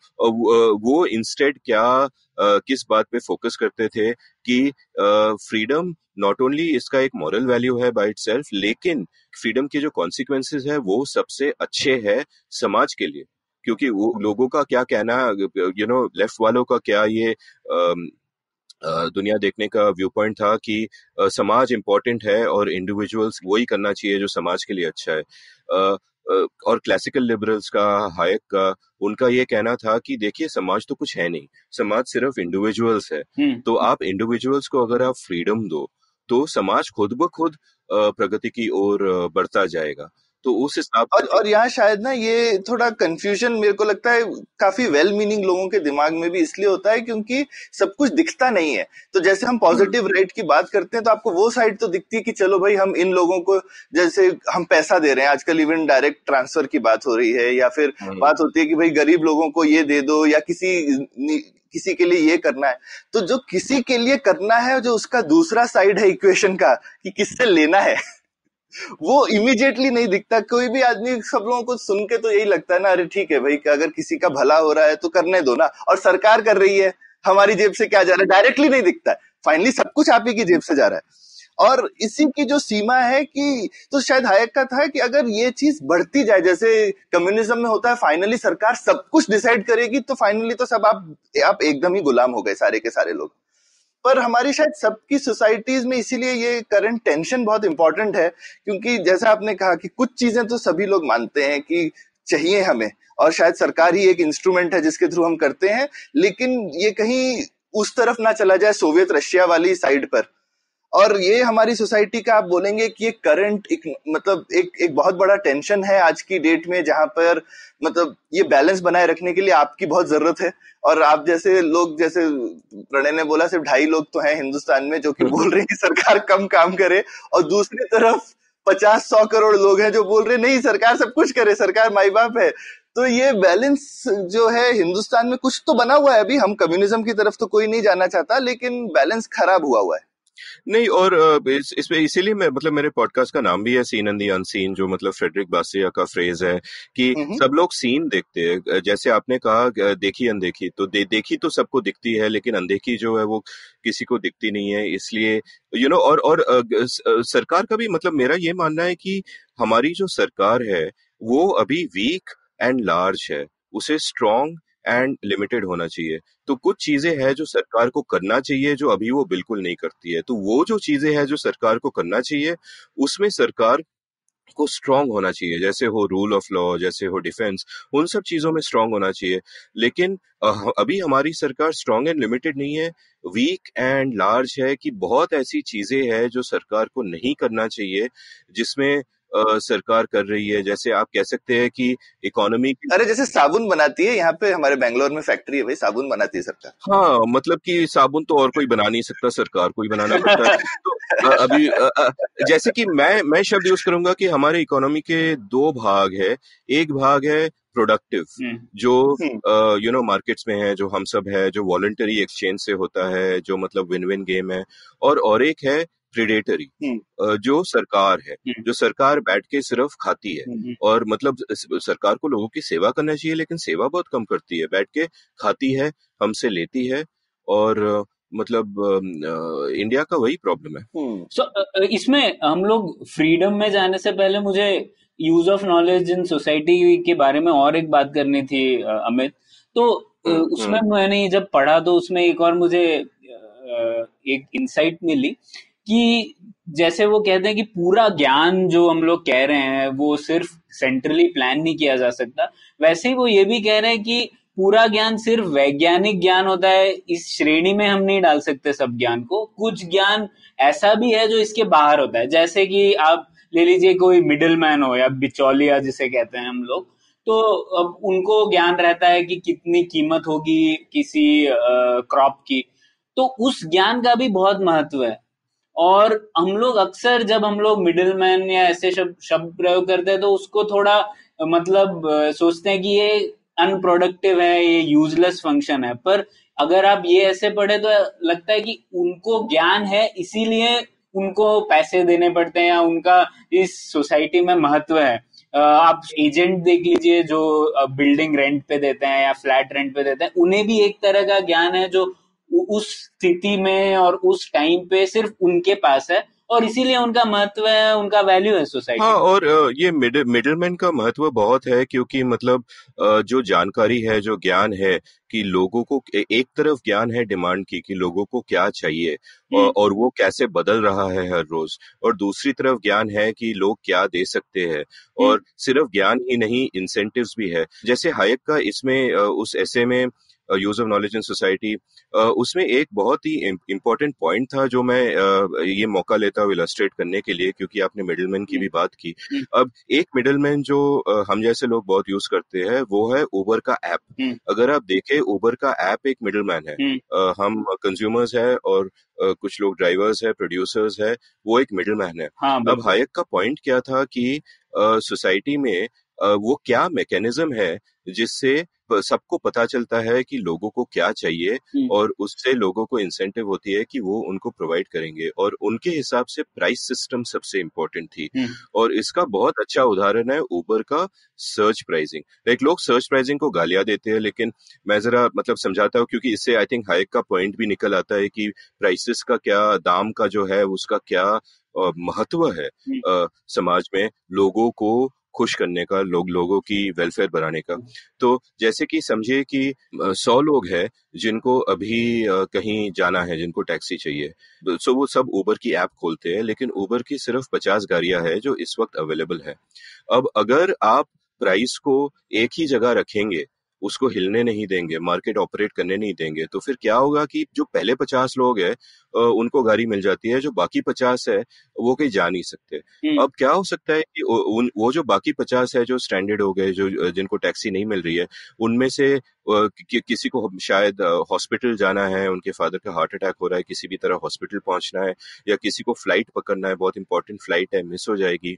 वो इंस्टेड क्या किस बात पे फोकस करते थे कि फ्रीडम नॉट ओनली इसका एक मॉरल वैल्यू है बाय इटसेल्फ लेकिन फ्रीडम के जो कॉन्सिक्वेंसेज है वो सबसे अच्छे है समाज के लिए। क्योंकि वो लोगों का क्या कहना यू नो लेफ़्ट वालों का क्या ये दुनिया देखने का व्यू पॉइंट था कि समाज इम्पोर्टेंट है और इंडिविजुअल्स वही करना चाहिए जो समाज के लिए अच्छा है। और क्लासिकल लिबरल्स का हायक का उनका ये कहना था कि देखिए समाज तो कुछ है नहीं। समाज सिर्फ़ इंडिविजुअल्स है। हम्म। तो आप इंडिविजुअल्स को अगर आप फ्रीडम दो तो समाज खुद ब खुद प्रगति की ओर बढ़ता जाएगा। तो उस हिसाब और और यहाँ शायद ना ये थोड़ा कंफ्यूजन मेरे को लगता है काफ़ी वेल मीनिंग लोगों के दिमाग में भी इसलिए होता है क्योंकि सब कुछ दिखता नहीं है तो जैसे हम पॉजिटिव। रेट की बात करते हैं तो आपको वो साइड तो दिखती है कि चलो भाई हम इन लोगों को जैसे हम पैसा दे रहे हैं आजकल इवन डायरेक्ट ट्रांसफ़र की बात हो रही है या फिर हम्म। बात होती है कि भाई गरीब लोगों को ये दे दो या किसी किसी के लिए ये करना है तो जो किसी के लिए करना है जो उसका दूसरा साइड है इक्वेशन का कि किससे लेना है वो इमीडिएटली नहीं दिखता। कोई भी आदमी सब लोगों को सुन के तो यही लगता है ना, अरे ठीक है भाई अगर किसी का भला हो रहा है तो करने दो ना। और सरकार कर रही है। हमारी जेब से क्या जा रहा है? डायरेक्टली नहीं दिखता है। फाइनली सब कुछ आप ही की जेब से जा रहा है। और इसी की जो सीमा है कि तो शायद हायक का था कि अगर ये चीज़ बढ़ती जाए, जैसे कम्युनिज्म में होता है फाइनली सरकार सब कुछ डिसाइड करेगी तो फाइनली तो सब आप आप एकदम ही गुलाम हो गए सारे के सारे लोग। पर हमारी शायद सबकी सोसाइटीज में इसीलिए ये करंट टेंशन बहुत इंपॉर्टेंट है, क्योंकि जैसा आपने कहा कि कुछ चीज़ें तो सभी लोग मानते हैं कि चाहिए हमें, और शायद सरकार ही एक इंस्ट्रूमेंट है जिसके थ्रू हम करते हैं, लेकिन ये कहीं उस तरफ़ ना चला जाए सोवियत रशिया वाली साइड पर। और ये हमारी सोसाइटी का आप बोलेंगे कि ये करंट एक मतलब एक एक बहुत बड़ा टेंशन है आज की डेट में जहाँ पर मतलब ये बैलेंस बनाए रखने के लिए आपकी बहुत ज़रूरत है। और आप जैसे लोग जैसे प्रणय ने बोला सिर्फ़ ढाई लोग तो हैं हिंदुस्तान में जो कि बोल रहे हैं कि सरकार कम काम करे और दूसरी तरफ़ पचास सौ करोड़ लोग हैं जो बोल रहे नहीं सरकार सब कुछ करे सरकार माई बाप है। तो ये बैलेंस जो है हिंदुस्तान में कुछ तो बना हुआ है अभी हम कम्युनिज्म की तरफ़ तो कोई नहीं जाना चाहता लेकिन बैलेंस खराब हुआ हुआ है। नहीं और इस इसमें इसीलिए मैं मतलब मेरे पॉडकास्ट का नाम भी है सीन एंड दी अनसीन जो मतलब फ्रेडरिक बासिया का फ्रेज है कि सब लोग सीन देखते हैं। जैसे आपने कहा देखी अनदेखी तो दे, देखी तो सबको दिखती है लेकिन अनदेखी जो है वो किसी को दिखती नहीं है इसलिए यू you नो know, और और सरकार का भी मतलब मेरा ये मानना है कि हमारी जो सरकार है वो अभी वीक एंड लार्ज है उसे स्ट्रॉन्ग एंड लिमिटेड होना चाहिए। तो कुछ चीज़ें हैं जो सरकार को करना चाहिए, जो अभी वो बिल्कुल नहीं करती है। तो वो जो चीज़ें हैं जो सरकार को करना चाहिए, उसमें सरकार को स्ट्रांग होना चाहिए। जैसे हो रूल ऑफ़ लॉ जैसे हो डिफेंस उन सब चीज़ों में स्ट्रांग होना चाहिए। लेकिन अभी हमारी सरकार स्ट्रांग एंड लिमिटेड नहीं है। वीक एंड लार्ज है कि बहुत ऐसी चीज़ें हैं जो सरकार को नहीं करना चाहिए, जिसमें सरकार कर रही है? जैसे आप कह सकते हैं कि इकोनॉमी अरे जैसे साबुन बनाती है यहाँ पे हमारे बैंगलोर में फैक्ट्री है भाई साबुन बनाती है सरकार। हाँ मतलब कि साबुन तो और कोई बना नहीं सकता सरकार कोई बनाना पड़ता है। तो अभी जैसे कि मैं मैं शब्द यूज़ करूँगा कि हमारे इकोनॉमी के दो भाग है। एक भाग है प्रोडक्टिव हम्म। जो यू नो मार्केट्स में है जो हम सब है जो वॉलंटरी एक्सचेंज से होता है जो मतलब विन विन गेम है। और और एक है प्रिडेटरी हम्म। जो सरकार है हम्म। जो सरकार बैठ के सिर्फ़ खाती है हम्म, और मतलब सरकार को लोगों की सेवा करना चाहिए लेकिन सेवा बहुत कम करती है। बैठ के खाती है हमसे लेती है और मतलब इंडिया का वही प्रॉब्लम है। सो so, इसमें हम लोग फ्रीडम में जाने से पहले मुझे use of knowledge in society के बारे में और एक बात करनी थी अमित। तो उसमें मैंने जब पढ़ा तो उसमें एक और मुझे एक इंसाइट मिली। कि जैसे वो कहते हैं कि पूरा ज्ञान जो हम लोग कह रहे हैं, वो सिर्फ़ सेंट्रली प्लान नहीं किया जा सकता। वैसे ही वो ये भी कह रहे हैं कि पूरा ज्ञान सिर्फ़ वैज्ञानिक ज्ञान होता है, इस श्रेणी में हम नहीं डाल सकते सब ज्ञान को। कुछ ज्ञान ऐसा भी है जो इसके बाहर होता है, जैसे कि आप ले लीजिए कोई मिडिल मैन हो या बिचौलिया जिसे कहते हैं हम लोग तो अब उनको ज्ञान रहता है कि कितनी कीमत होगी किसी क्रॉप की। तो उस ज्ञान का भी बहुत महत्व है। और हम लोग अक्सर जब हम लोग मिडिल मैन या ऐसे शब्द शब्द प्रयोग करते हैं तो उसको थोड़ा मतलब सोचते हैं कि ये अनप्रोडक्टिव है, ये यूजलेस फ़ंक्शन है। पर अगर आप ये ऐसे पढ़े तो लगता है कि उनको ज्ञान है, इसीलिए उनको पैसे देने पड़ते हैं या उनका इस सोसाइटी में महत्व है। आप एजेंट देख लीजिए, जो बिल्डिंग रेंट पे देते हैं या फ्लैट रेंट पे देते हैं, उन्हें भी एक तरह का ज्ञान है, जो उस स्थिति में और उस टाइम पे सिर्फ़ उनके पास है और इसीलिए उनका महत्व है उनका वैल्यू है सोसाइटी हाँ और ये मिडिल मिडिलमैन का महत्व बहुत है क्योंकि मतलब जो जानकारी है जो ज्ञान है कि लोगों को एक तरफ़ ज्ञान है डिमांड की कि लोगों को क्या चाहिए हम्म। और वो कैसे बदल रहा है हर रोज और दूसरी तरफ़ ज्ञान है कि लोग क्या दे सकते हैं और हम्म। सिर्फ़ ज्ञान ही नहीं इंसेंटिव्स भी है जैसे हायक का इसमें उस ऐसे में use of knowledge in society उसमें एक बहुत ही इम्पोर्टेंट पॉइंट था जो मैं ये मौका लेता हूँ इलस्ट्रेट करने के लिए क्योंकि आपने मिडिलमैन की भी बात की हम्म। अब एक मिडिलमैन जो हम जैसे लोग बहुत यूज़ करते हैं वो है उबर का ऐप हम्म। अगर आप देखें उबर का ऐप एक मिडिलमैन है हम्म। हम कंज्यूमर्स है और कुछ लोग ड्राइवर्स है प्रोड्यूसर्स है वो एक मिडिलमैन है हाँ, अब हायक का पॉइंट क्या था कि सोसाइटी में वो क्या मैकेनिज्म है जिससे सबको पता चलता है कि लोगों को क्या चाहिए हम्म। और उससे लोगों को इंसेंटिव होती है कि वो उनको प्रोवाइड करेंगे और उनके हिसाब से प्राइस सिस्टम सबसे इम्पोर्टेंट थी हम्म। और इसका बहुत अच्छा उदाहरण है ऊबर का सर्च प्राइसिंग लाइक लोग सर्च प्राइसिंग को गालियाँ देते हैं लेकिन मैं जरा मतलब समझाता हूँ क्योंकि इससे आई थिंक हाइक का पॉइंट भी निकल आता है कि प्राइसेस का क्या दाम का जो है उसका क्या महत्व है हम्म। समाज में लोगों को खुश करने का, लोग, लोगों की वेलफेयर बढ़ाने का। तो जैसे कि समझिए कि सौ लोग हैं जिनको अभी कहीं जाना है, जिनको टैक्सी चाहिए। सो वो सब ऊबर की ऐप खोलते हैं, लेकिन ऊबर की सिर्फ़ पचास गाड़ियाँ है जो इस वक्त अवेलेबल है। अब अगर आप प्राइस को एक ही जगह रखेंगे उसको हिलने नहीं देंगे मार्केट ऑपरेट करने नहीं देंगे तो फिर क्या होगा कि जो पहले पचास लोग है उनको गाड़ी मिल जाती है जो बाकी पचास है वो कहीं जा नहीं सकते हम्म। अब क्या हो सकता है कि उन वो जो बाकी पचास है जो स्टैंडर्ड हो गए जो जिनको टैक्सी नहीं मिल रही है उनमें से कि, किसी को शायद हॉस्पिटल जाना है उनके फादर का हार्ट अटैक हो रहा है किसी भी तरह हॉस्पिटल पहुँचना है या किसी को फ़्लाइट पकड़ना है बहुत इंपॉर्टेंट फ़्लाइट है मिस हो जाएगी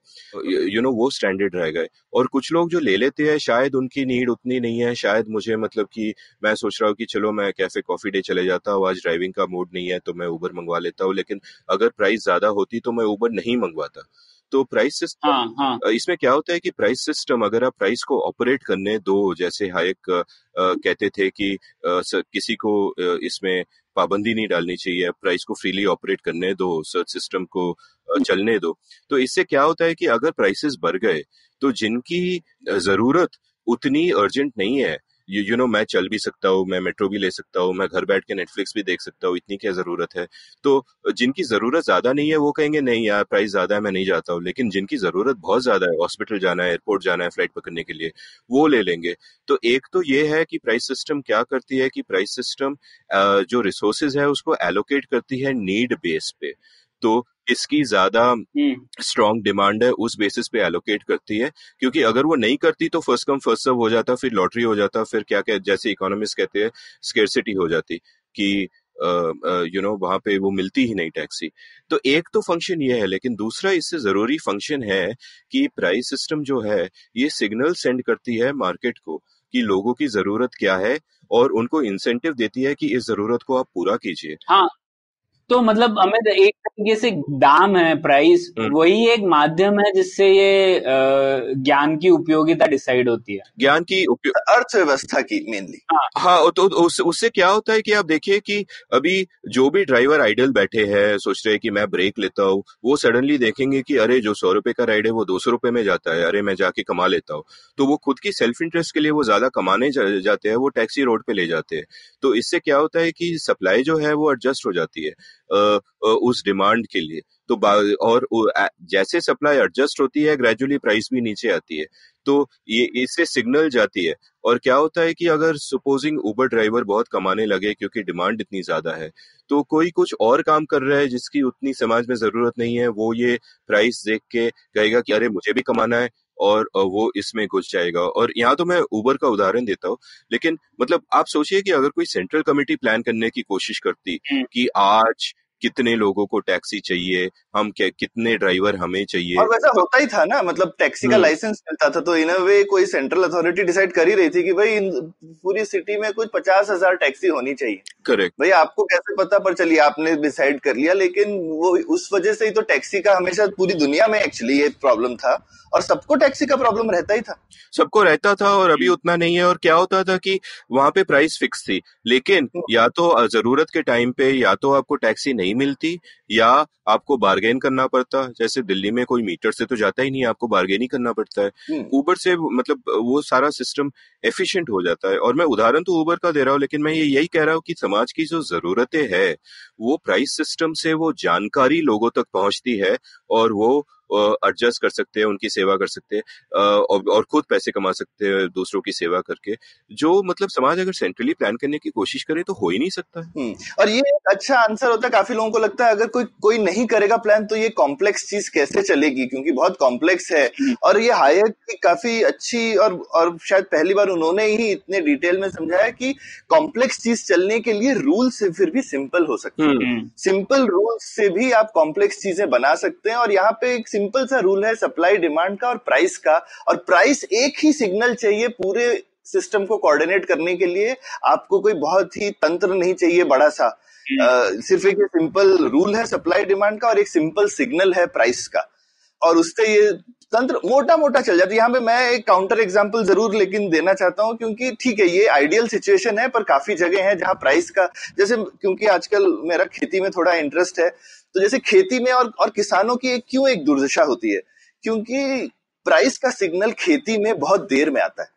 यू नो वो स्टैंडर्ड रहेगा और कुछ लोग जो ले लेते हैं शायद उनकी नीड उतनी नहीं है शायद मुझे मतलब कि मैं सोच रहा हूँ कि चलो मैं कैफ़े कॉफ़ी डे चले जाता हूँ आज ड्राइविंग का मूड नहीं है तो मैं ऊबर मंगवा लेता हूँ लेकिन अगर प्राइस ज़्यादा होती तो मैं ऊबर नहीं मंगवाता। तो प्राइस सिस्टम हाँ, हाँ. इसमें क्या होता है कि प्राइस सिस्टम अगर आप प्राइस को ऑपरेट करने दो जैसे हायक कहते थे कि आ, किसी को इसमें पाबंदी नहीं डालनी चाहिए प्राइस को फ्रीली ऑपरेट करने दो सर्च सिस्टम को चलने दो तो इससे क्या होता है कि अगर प्राइसेस बढ़ गए तो जिनकी ज़रूरत उतनी अर्जेंट नहीं है यू यू नो मैं चल भी सकता हूँ, मैं मेट्रो भी ले सकता हूँ, मैं घर बैठ के नेटफ्लिक्स भी देख सकता हूँ, इतनी क्या ज़रूरत है? तो जिनकी ज़रूरत ज़्यादा नहीं है, वो कहेंगे, नहीं यार प्राइस ज़्यादा है, मैं नहीं जाता हूँ। लेकिन जिनकी ज़रूरत बहुत ज़्यादा है हॉस्पिटल जाना है एयरपोर्ट जाना है फ़्लाइट पकड़ने के लिए, वो ले लेंगे। तो एक तो ये है कि प्राइस सिस्टम क्या करती है कि प्राइस सिस्टम जो रिसोर्सेज है, उसको एलोकेट करती है नीड बेस पे। तो इसकी ज़्यादा स्ट्रॉन्ग हम्म। डिमांड है उस बेसिस पे एलोकेट करती है। क्योंकि अगर वो नहीं करती तो फ़र्स्ट कम फ़र्स्ट सर्व हो जाता फिर लॉटरी हो जाता फिर क्या क्या जैसे इकोनॉमिस्ट कहते हैं स्केरसिटी हो जाती कि यू नो वहाँ पे वो मिलती ही नहीं टैक्सी तो एक तो फ़ंक्शन ये है लेकिन दूसरा इससे ज़रूरी फ़ंक्शन है कि प्राइस सिस्टम जो है ये सिग्नल सेंड करती है मार्केट को कि लोगों की ज़रूरत क्या है और उनको इंसेंटिव देती है कि इस ज़रूरत को आप पूरा कीजिए। हाँ तो मतलब हमें एक तरीके से दाम है प्राइस हम्म। वही एक माध्यम है जिससे ये ज्ञान की उपयोगिता डिसाइड होती है। ज्ञान की अर्थव्यवस्था की मेनली हाँ, हाँ तो उस, उससे क्या होता है कि आप देखिए कि अभी जो भी ड्राइवर आइडल बैठे हैं सोच रहे हैं कि मैं ब्रेक लेता हूँ वो सडनली देखेंगे कि अरे जो सौ रुपए का राइड है वो दो सौ रुपए में जाता है। अरे मैं जाके कमा लेता हूँ। तो वो खुद की सेल्फ इंटरेस्ट के लिए वो ज़्यादा कमाने जा, जाते हैं वो टैक्सी रोड पे ले जाते हैं। तो इससे क्या होता है कि सप्लाई जो है वो एडजस्ट हो जाती है। उस डिमांड के लिए। तो और जैसे सप्लाई एडजस्ट होती है, ग्रेजुअली प्राइस भी नीचे आती है। तो ये, इससे सिग्नल जाती है। और क्या होता है कि अगर सपोजिंग उबर ड्राइवर बहुत कमाने लगे क्योंकि डिमांड इतनी ज़्यादा है तो कोई कुछ और काम कर रहा है जिसकी उतनी समाज में ज़रूरत नहीं है, वो ये प्राइस देख के कहेगा कि अरे, मुझे भी कमाना है और वो इसमें घुस जाएगा और यहाँ तो मैं उबर का उदाहरण देता हूँ लेकिन मतलब आप सोचिए कि अगर कोई सेंट्रल कमेटी प्लान करने की कोशिश करती हम्म। कि आज कितने लोगों को टैक्सी चाहिए हम क्या कितने ड्राइवर हमें चाहिए। और वैसा होता ही था ना मतलब टैक्सी का लाइसेंस हम्म। मिलता था तो इन वे कोई सेंट्रल अथॉरिटी डिसाइड कर ही रही थी कि भाई पूरी सिटी में कुछ पचास हज़ार टैक्सी होनी चाहिए। करेक्ट भाई आपको कैसे पता पर चलिए आपने डिसाइड कर लिया लेकिन वो उस वजह से ही तो टैक्सी का हमेशा पूरी दुनिया में एक्चुअली ये प्रॉब्लम था और सबको टैक्सी का प्रॉब्लम रहता ही था। सबको रहता था और अभी उतना नहीं है और क्या होता था कि वहाँ पे प्राइस फिक्स थी लेकिन हम्म। या तो ज़रूरत के टाइम पे या तो आपको टैक्सी नहीं मिलती या आपको बार्गेन करना पड़ता। जैसे दिल्ली में कोई मीटर से तो जाता ही नहीं आपको बार्गेन ही करना पड़ता है। ऊबर हम्म। से मतलब वो सारा सिस्टम एफिशिएंट हो जाता है। और मैं उदाहरण तो ऊबर का दे रहा हूँ लेकिन मैं ये यही कह रहा हूँ कि समाज की जो जरूरतें है वो प्राइस सिस्टम से वो जानकारी लोगों तक पहुँचती है और वो एडजस्ट कर सकते हैं उनकी सेवा कर सकते हैं और और खुद पैसे कमा सकते हैं दूसरों की सेवा करके। जो मतलब समाज अगर सेंट्रली प्लान करने की कोशिश करे तो हो ही नहीं सकता है। और ये अच्छा आंसर होता है काफ़ी लोगों को लगता है अगर कोई कोई नहीं करेगा प्लान तो ये कॉम्प्लेक्स चीज़ कैसे चलेगी? क्योंकि बहुत कॉम्प्लेक्स है। और ये हायर की काफ़ी अच्छी और और शायद पहली बार उन्होंने ही इतने डिटेल में समझाया कि कॉम्प्लेक्स चीज़ चलने के लिए रूल से फिर भी सिंपल हो सकते हैं। सिंपल रूल से भी आप कॉम्प्लेक्स चीज़ें बना सकते हैं और यहाँ पे एक सिंपल सा रूल है सप्लाई डिमांड का और प्राइस का। और प्राइस एक ही सिग्नल चाहिए पूरे सिस्टम को कोऑर्डिनेट करने के लिए। आपको कोई बहुत ही तंत्र नहीं चाहिए बड़ा सा। uh, सिर्फ़ एक सिंपल रूल है सप्लाई डिमांड का और एक सिंपल सिग्नल है प्राइस का। और उससे ये तंत्र मोटा मोटा चल जाता है। यहाँ पे मैं एक काउंटर एग्जांपल ज़रूर लेकिन देना चाहता हूँ क्योंकि ठीक है ये आइडियल सिचुएशन है पर काफ़ी जगह है जहाँ प्राइस का जैसे क्योंकि आजकल मेरा खेती में थोड़ा इंटरेस्ट है। तो जैसे खेती में और और किसानों की एक क्यों एक दुर्दशा होती है? क्योंकि प्राइस का सिग्नल खेती में बहुत देर में आता है।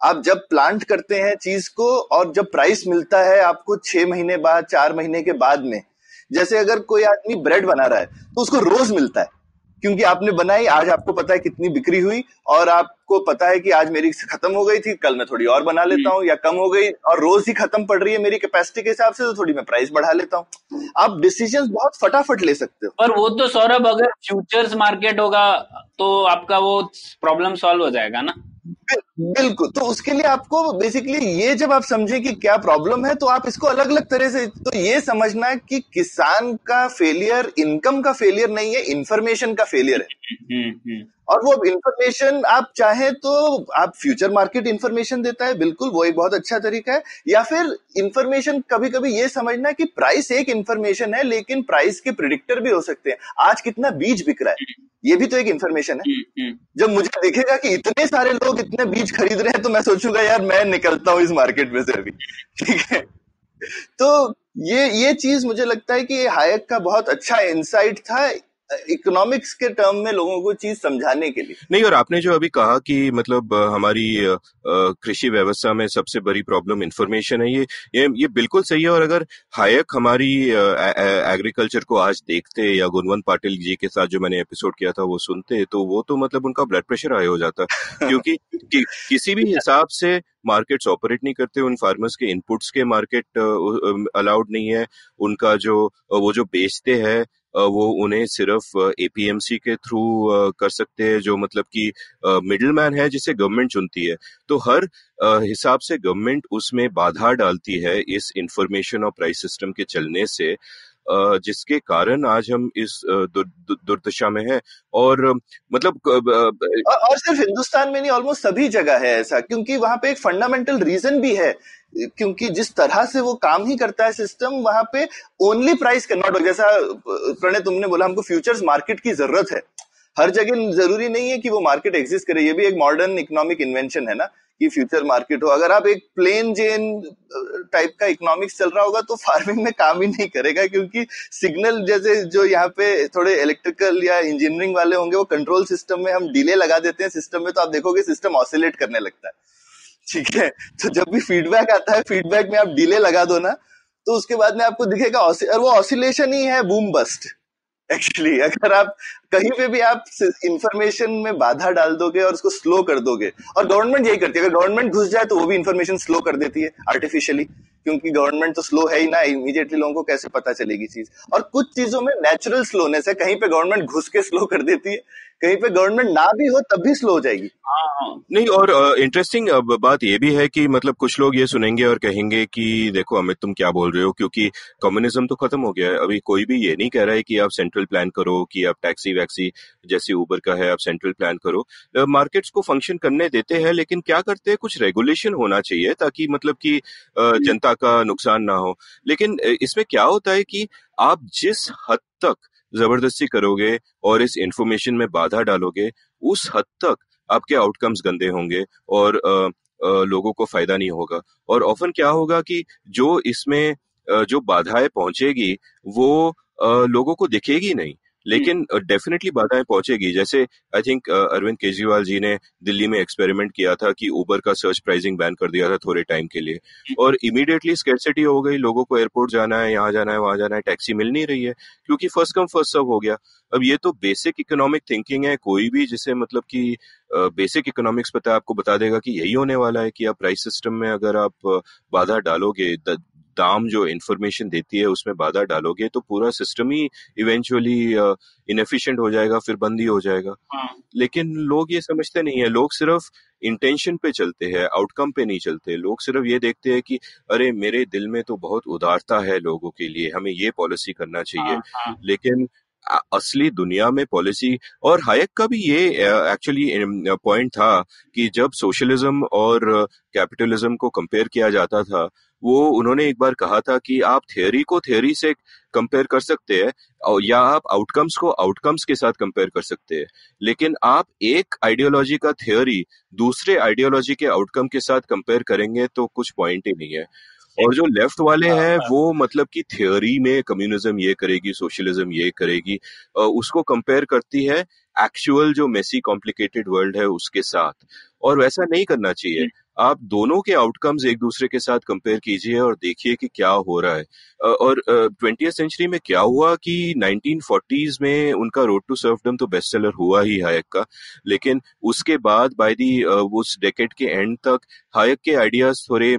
आप जब प्लांट करते हैं चीज़ को और जब प्राइस मिलता है आपको छह महीने बाद, चार महीने के बाद में, जैसे अगर कोई आदमी ब्रेड बना रहा है तो उसको रोज मिलता है। क्योंकि आपने बनाई आज आपको पता है कितनी बिक्री हुई और आपको पता है कि आज मेरी खत्म हो गई थी कल मैं थोड़ी और बना लेता हूँ या कम हो गई और रोज ही खत्म पड़ रही है मेरी कैपेसिटी के हिसाब से तो थोड़ी मैं प्राइस बढ़ा लेता हूँ। आप डिसीज़न बहुत फटाफट ले सकते हो। पर वो तो सौरभ अगर फ्यूचर्स मार्केट होगा तो आपका वो प्रॉब्लम सॉल्व हो जाएगा ना? बिल्कुल तो उसके लिए आपको बेसिकली ये जब आप समझे कि क्या प्रॉब्लम है तो आप इसको अलग अलग तरह से तो ये समझना कि किसान का फेलियर इनकम का फेलियर नहीं है इन्फॉर्मेशन का फेलियर है हम्म, हम्म। और वो इंफॉर्मेशन आप चाहें तो आप फ्यूचर मार्केट इंफॉर्मेशन देता है बिल्कुल वो एक बहुत अच्छा तरीका है। या फिर इंफॉर्मेशन कभी कभी ये समझना कि प्राइस एक इंफॉर्मेशन है लेकिन प्राइस के प्रिडिक्टर भी हो सकते हैं। आज कितना बीज बिक रहा है? ये भी तो एक इंफॉर्मेशन है। हम्म, हम्म। जब मुझे दिखेगा कि इतने सारे लोग इतने बीज खरीद रहे हैं तो मैं सोचूँगा यार मैं निकलता हूँ इस मार्केट में से अभी। ठीक है? तो ये ये चीज़ मुझे लगता है कि हायक का बहुत अच्छा इंसाइट था। इकोनॉमिक्स के टर्म में लोगों को चीज़ समझाने के लिए। नहीं और आपने जो अभी कहा कि मतलब हमारी कृषि व्यवस्था में सबसे बड़ी प्रॉब्लम इन्फॉर्मेशन है ये ये ये बिल्कुल सही है और अगर हायक हमारी एग्रीकल्चर को आज देखते या गुणवंत पाटिल जी के साथ जो मैंने एपिसोड किया था वो सुनते तो वो तो मतलब उनका ब्लड प्रेशर हाई हो जाता। क्योंकि कि, किसी भी हिसाब से मार्केट्स ऑपरेट नहीं करते उन फार्मर्स के इनपुट्स के मार्केट अलाउड नहीं है उनका जो वो जो बेचते हैं वो उन्हें सिर्फ़ एपीएमसी के थ्रू कर सकते हैं, जो मतलब कि मिडिल मैन है जिसे गवर्नमेंट चुनती है। तो हर हिसाब से गवर्नमेंट उसमें बाधा डालती है इस इंफॉर्मेशन और प्राइस सिस्टम के चलने से। जिसके कारण आज हम इस दुर्दशा में हैं और मतलब और सिर्फ़ हिंदुस्तान में नहीं ऑलमोस्ट सभी जगह है ऐसा, क्योंकि वहाँ पे एक फंडामेंटल रीजन भी है, क्योंकि जिस तरह से वो काम ही करता है सिस्टम वहाँ पे ओनली प्राइस कैन हो जैसा प्रणय तुमने बोला, हमको फ्यूचर्स मार्केट की ज़रूरत है। हर जगह ज़रूरी नहीं है कि वो मार्केट एग्जिस्ट करे। ये भी एक मॉडर्न इकोनॉमिक इन्वेंशन है ना, कि फ्यूचर मार्केट हो। अगर आप एक प्लेन जेन टाइप का इकोनॉमिक्स चल रहा होगा तो फ़ार्मिंग में काम ही नहीं करेगा, क्योंकि सिग्नल जैसे जो यहाँ पे थोड़े इलेक्ट्रिकल या इंजीनियरिंग वाले होंगे, वो कंट्रोल सिस्टम में हम डिले लगा देते हैं सिस्टम में तो आप देखोगे सिस्टम ऑसिलेट करने लगता है। ठीक है? तो जब भी फीडबैक आता है फीडबैक में आप डिले लगा दो ना तो उसके बाद में आपको दिखेगा, और वो ऑसिलेशन ही है बूम बस्ट एक्चुअली अगर आप कहीं पे भी आप इंफॉर्मेशन में बाधा डाल दोगे और उसको स्लो कर दोगे, और गवर्नमेंट यही करती है, अगर गवर्नमेंट घुस जाए तो वो भी इंफॉर्मेशन स्लो कर देती है आर्टिफिशियली क्योंकि गवर्नमेंट तो स्लो है ही ना इमीडिएटली लोगों को कैसे पता चलेगी चीज़? और कुछ चीज़ों में नेचुरल स्लोनेस है, कहीं पे गवर्नमेंट घुस के स्लो कर देती है। कहीं पे गवर्नमेंट ना भी हो तब भी स्लो हो जाएगी। हाँ नहीं और इंटरेस्टिंग uh, बात ये भी है कि मतलब कुछ लोग ये सुनेंगे और कहेंगे कि देखो अमित तुम क्या बोल रहे हो? क्योंकि कम्युनिज्म तो खत्म हो गया है। अभी कोई भी ये नहीं कह रहा है कि आप सेंट्रल प्लान करो कि आप टैक्सी वैक्सी जैसे ऊबर का है आप सेंट्रल प्लान करो। मार्केट्स को फ़ंक्शन करने देते हैं लेकिन क्या करते हैं? कुछ रेगुलेशन होना चाहिए ताकि मतलब कि जनता का नुकसान ना हो। लेकिन इसमें क्या होता है कि आप जिस हद तक ज़बरदस्ती करोगे और इस इंफॉर्मेशन में बाधा डालोगे उस हद तक आपके आउटकम्स गंदे होंगे और आ, आ, लोगों को फ़ायदा नहीं होगा। और ऑफन क्या होगा कि जो इसमें जो बाधाएँ पहुंचेगी वो आ, लोगों को दिखेगी नहीं। लेकिन डेफिनेटली बाधाएँ पहुंचेगी। जैसे आई थिंक अरविंद केजरीवाल जी ने दिल्ली में एक्सपेरिमेंट किया था कि ऊबर का सर्च प्राइसिंग बैन कर दिया था थोड़े टाइम के लिए। और इमीडिएटली स्केरसिटी हो गई लोगों को एयरपोर्ट जाना है यहाँ जाना है वहाँ जाना है टैक्सी मिल नहीं रही है क्योंकि फ़र्स्ट कम फ़र्स्ट सर्व हो गया। अब ये तो बेसिक इकोनॉमिक थिंकिंग है कोई भी जिसे मतलब कि बेसिक इकोनॉमिक्स पता है आपको बता देगा कि यही होने वाला है कि आप प्राइस सिस्टम में अगर आप बाधा डालोगे दाम जो इन्फॉर्मेशन देती है उसमें बाधा डालोगे तो पूरा सिस्टम ही इवेंचुअली इनएफिशिएंट हो जाएगा फिर बंद ही हो जाएगा हाँ. लेकिन लोग ये समझते नहीं है लोग सिर्फ़ इंटेंशन पे चलते हैं आउटकम पे नहीं चलते लोग सिर्फ़ ये देखते हैं कि अरे मेरे दिल में तो बहुत उदारता है लोगों के लिए हमें ये पॉलिसी करना चाहिए हाँ, हाँ. लेकिन असली दुनिया में पॉलिसी और हायक का भी ये एक्चुअली पॉइंट था कि जब सोशलिज्म और कैपिटलिज्म को कंपेयर किया जाता था, वो उन्होंने एक बार कहा था कि आप थ्योरी को थ्योरी से कंपेयर कर सकते हैं या आप आउटकम्स को आउटकम्स के साथ कंपेयर कर सकते हैं। लेकिन आप एक आइडियोलॉजी का थ्योरी दूसरे आइडियोलॉजी के आउटकम के साथ कंपेयर करेंगे तो कुछ पॉइंट ही नहीं है। और जो लेफ़्ट वाले हाँ, हैं हाँ। वो मतलब कि थियोरी में कम्युनिज्म ये करेगी सोशलिज्म ये करेगी उसको कंपेयर करती है एक्चुअल जो मेसी कॉम्प्लिकेटेड वर्ल्ड है उसके साथ। और वैसा नहीं करना चाहिए। आप दोनों के आउटकम्स एक दूसरे के साथ कंपेयर कीजिए और देखिए कि क्या हो रहा है। और ट्वेंटी सेंचुरी में क्या हुआ कि 1940s में उनका रोड टू सर्फडम तो बेस्ट सेलर हुआ ही हायक का लेकिन उसके बाद बाय दी उस डेकेट के एंड तक हायक के आइडियाज़ थोड़े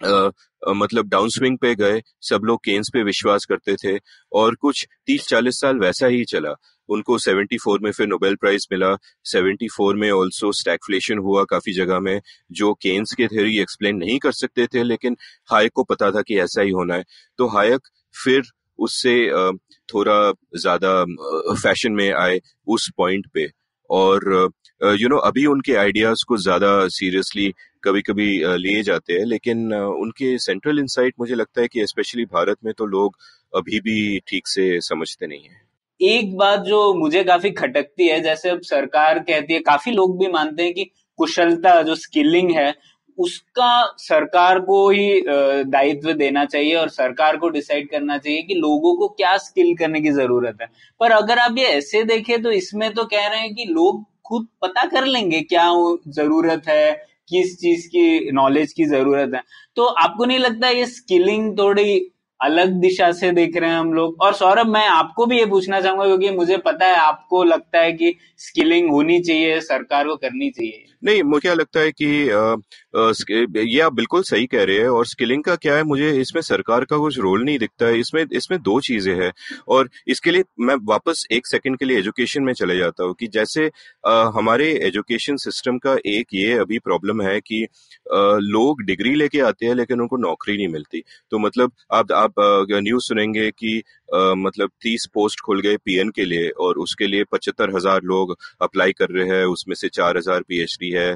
Uh, मतलब डाउन स्विंग पे गए सब लोग केन्स पे विश्वास करते थे और कुछ तीस चालीस साल वैसा ही चला। उनको 74 में फिर नोबेल प्राइज मिला 74 में ऑल्सो स्टैगफ्लेशन हुआ काफ़ी जगह में जो केन्स के थ्योरी एक्सप्लेन नहीं कर सकते थे लेकिन हायक को पता था कि ऐसा ही होना है। तो हायक फिर उससे थोड़ा ज़्यादा फ़ैशन में आए उस पॉइंट पे। और यू नो अभी उनके आइडियाज़ को ज़्यादा सीरियसली कभी कभी लिए जाते हैं, लेकिन उनके सेंट्रल इंसाइट मुझे लगता है कि स्पेशली भारत में तो लोग अभी भी ठीक से समझते नहीं है। एक बात जो मुझे काफ़ी खटकती है, जैसे अब सरकार कहती है, काफ़ी लोग भी मानते हैं कि कुशलता, जो स्किलिंग है, उसका सरकार को ही दायित्व देना चाहिए और सरकार को डिसाइड करना चाहिए कि लोगों को क्या स्किल करने की ज़रूरत है। पर अगर आप ये ऐसे देखें तो इसमें तो कह रहे हैं कि लोग खुद पता कर लेंगे क्या ज़रूरत है किस चीज़ की नॉलेज की ज़रूरत है। तो आपको नहीं लगता ये स्किलिंग थोड़ी अलग दिशा से देख रहे हैं हम लोग? और सौरभ, मैं आपको भी ये पूछना चाहूँगा, क्योंकि मुझे पता है, आपको लगता है कि स्किलिंग होनी चाहिए, सरकार को करनी चाहिए। नहीं मुझे लगता है कि ये आप बिल्कुल सही कह रहे हैं और स्किलिंग का क्या है मुझे इसमें सरकार का कुछ रोल नहीं दिखता है। इसमें इसमें दो चीज़ें हैं और इसके लिए मैं वापस एक सेकंड के लिए एजुकेशन में चले जाता हूँ कि जैसे आ, हमारे एजुकेशन सिस्टम का एक ये अभी प्रॉब्लम है कि लोग डिग्री लेके आते हैं लेकिन उनको नौकरी नहीं मिलती। तो मतलब आप आप न्यूज़ सुनेंगे कि Uh, मतलब तीस पोस्ट खुल गए पीएन के लिए और उसके लिए पचहत्तर हज़ार लोग अप्लाई कर रहे हैं उसमें से चार हज़ार पीएचडी है।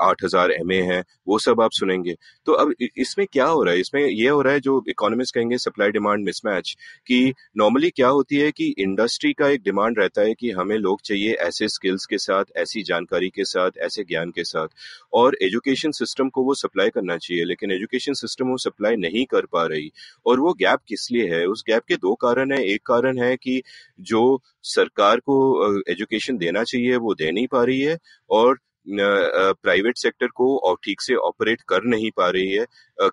आठ हज़ार एम है, वो सब आप सुनेंगे। तो अब इसमें क्या हो रहा है? इसमें ये हो रहा है जो इकोनॉमिस्ट कहेंगे सप्लाई डिमांड मिसमैच कि नॉर्मली क्या होती है कि इंडस्ट्री का एक डिमांड रहता है कि हमें लोग चाहिए ऐसे स्किल्स के साथ, ऐसी जानकारी के साथ, ऐसे ज्ञान के साथ। और एजुकेशन सिस्टम को वो सप्लाई करना चाहिए, लेकिन एजुकेशन सिस्टम वो सप्लाई नहीं कर पा रही। और वो गैप किस लिए है? उस गैप के दो कारण है। एक कारण है कि जो सरकार को एजुकेशन देना चाहिए, वो दे नहीं पा रही है, और प्राइवेट सेक्टर को ठीक से ऑपरेट कर नहीं पा रही है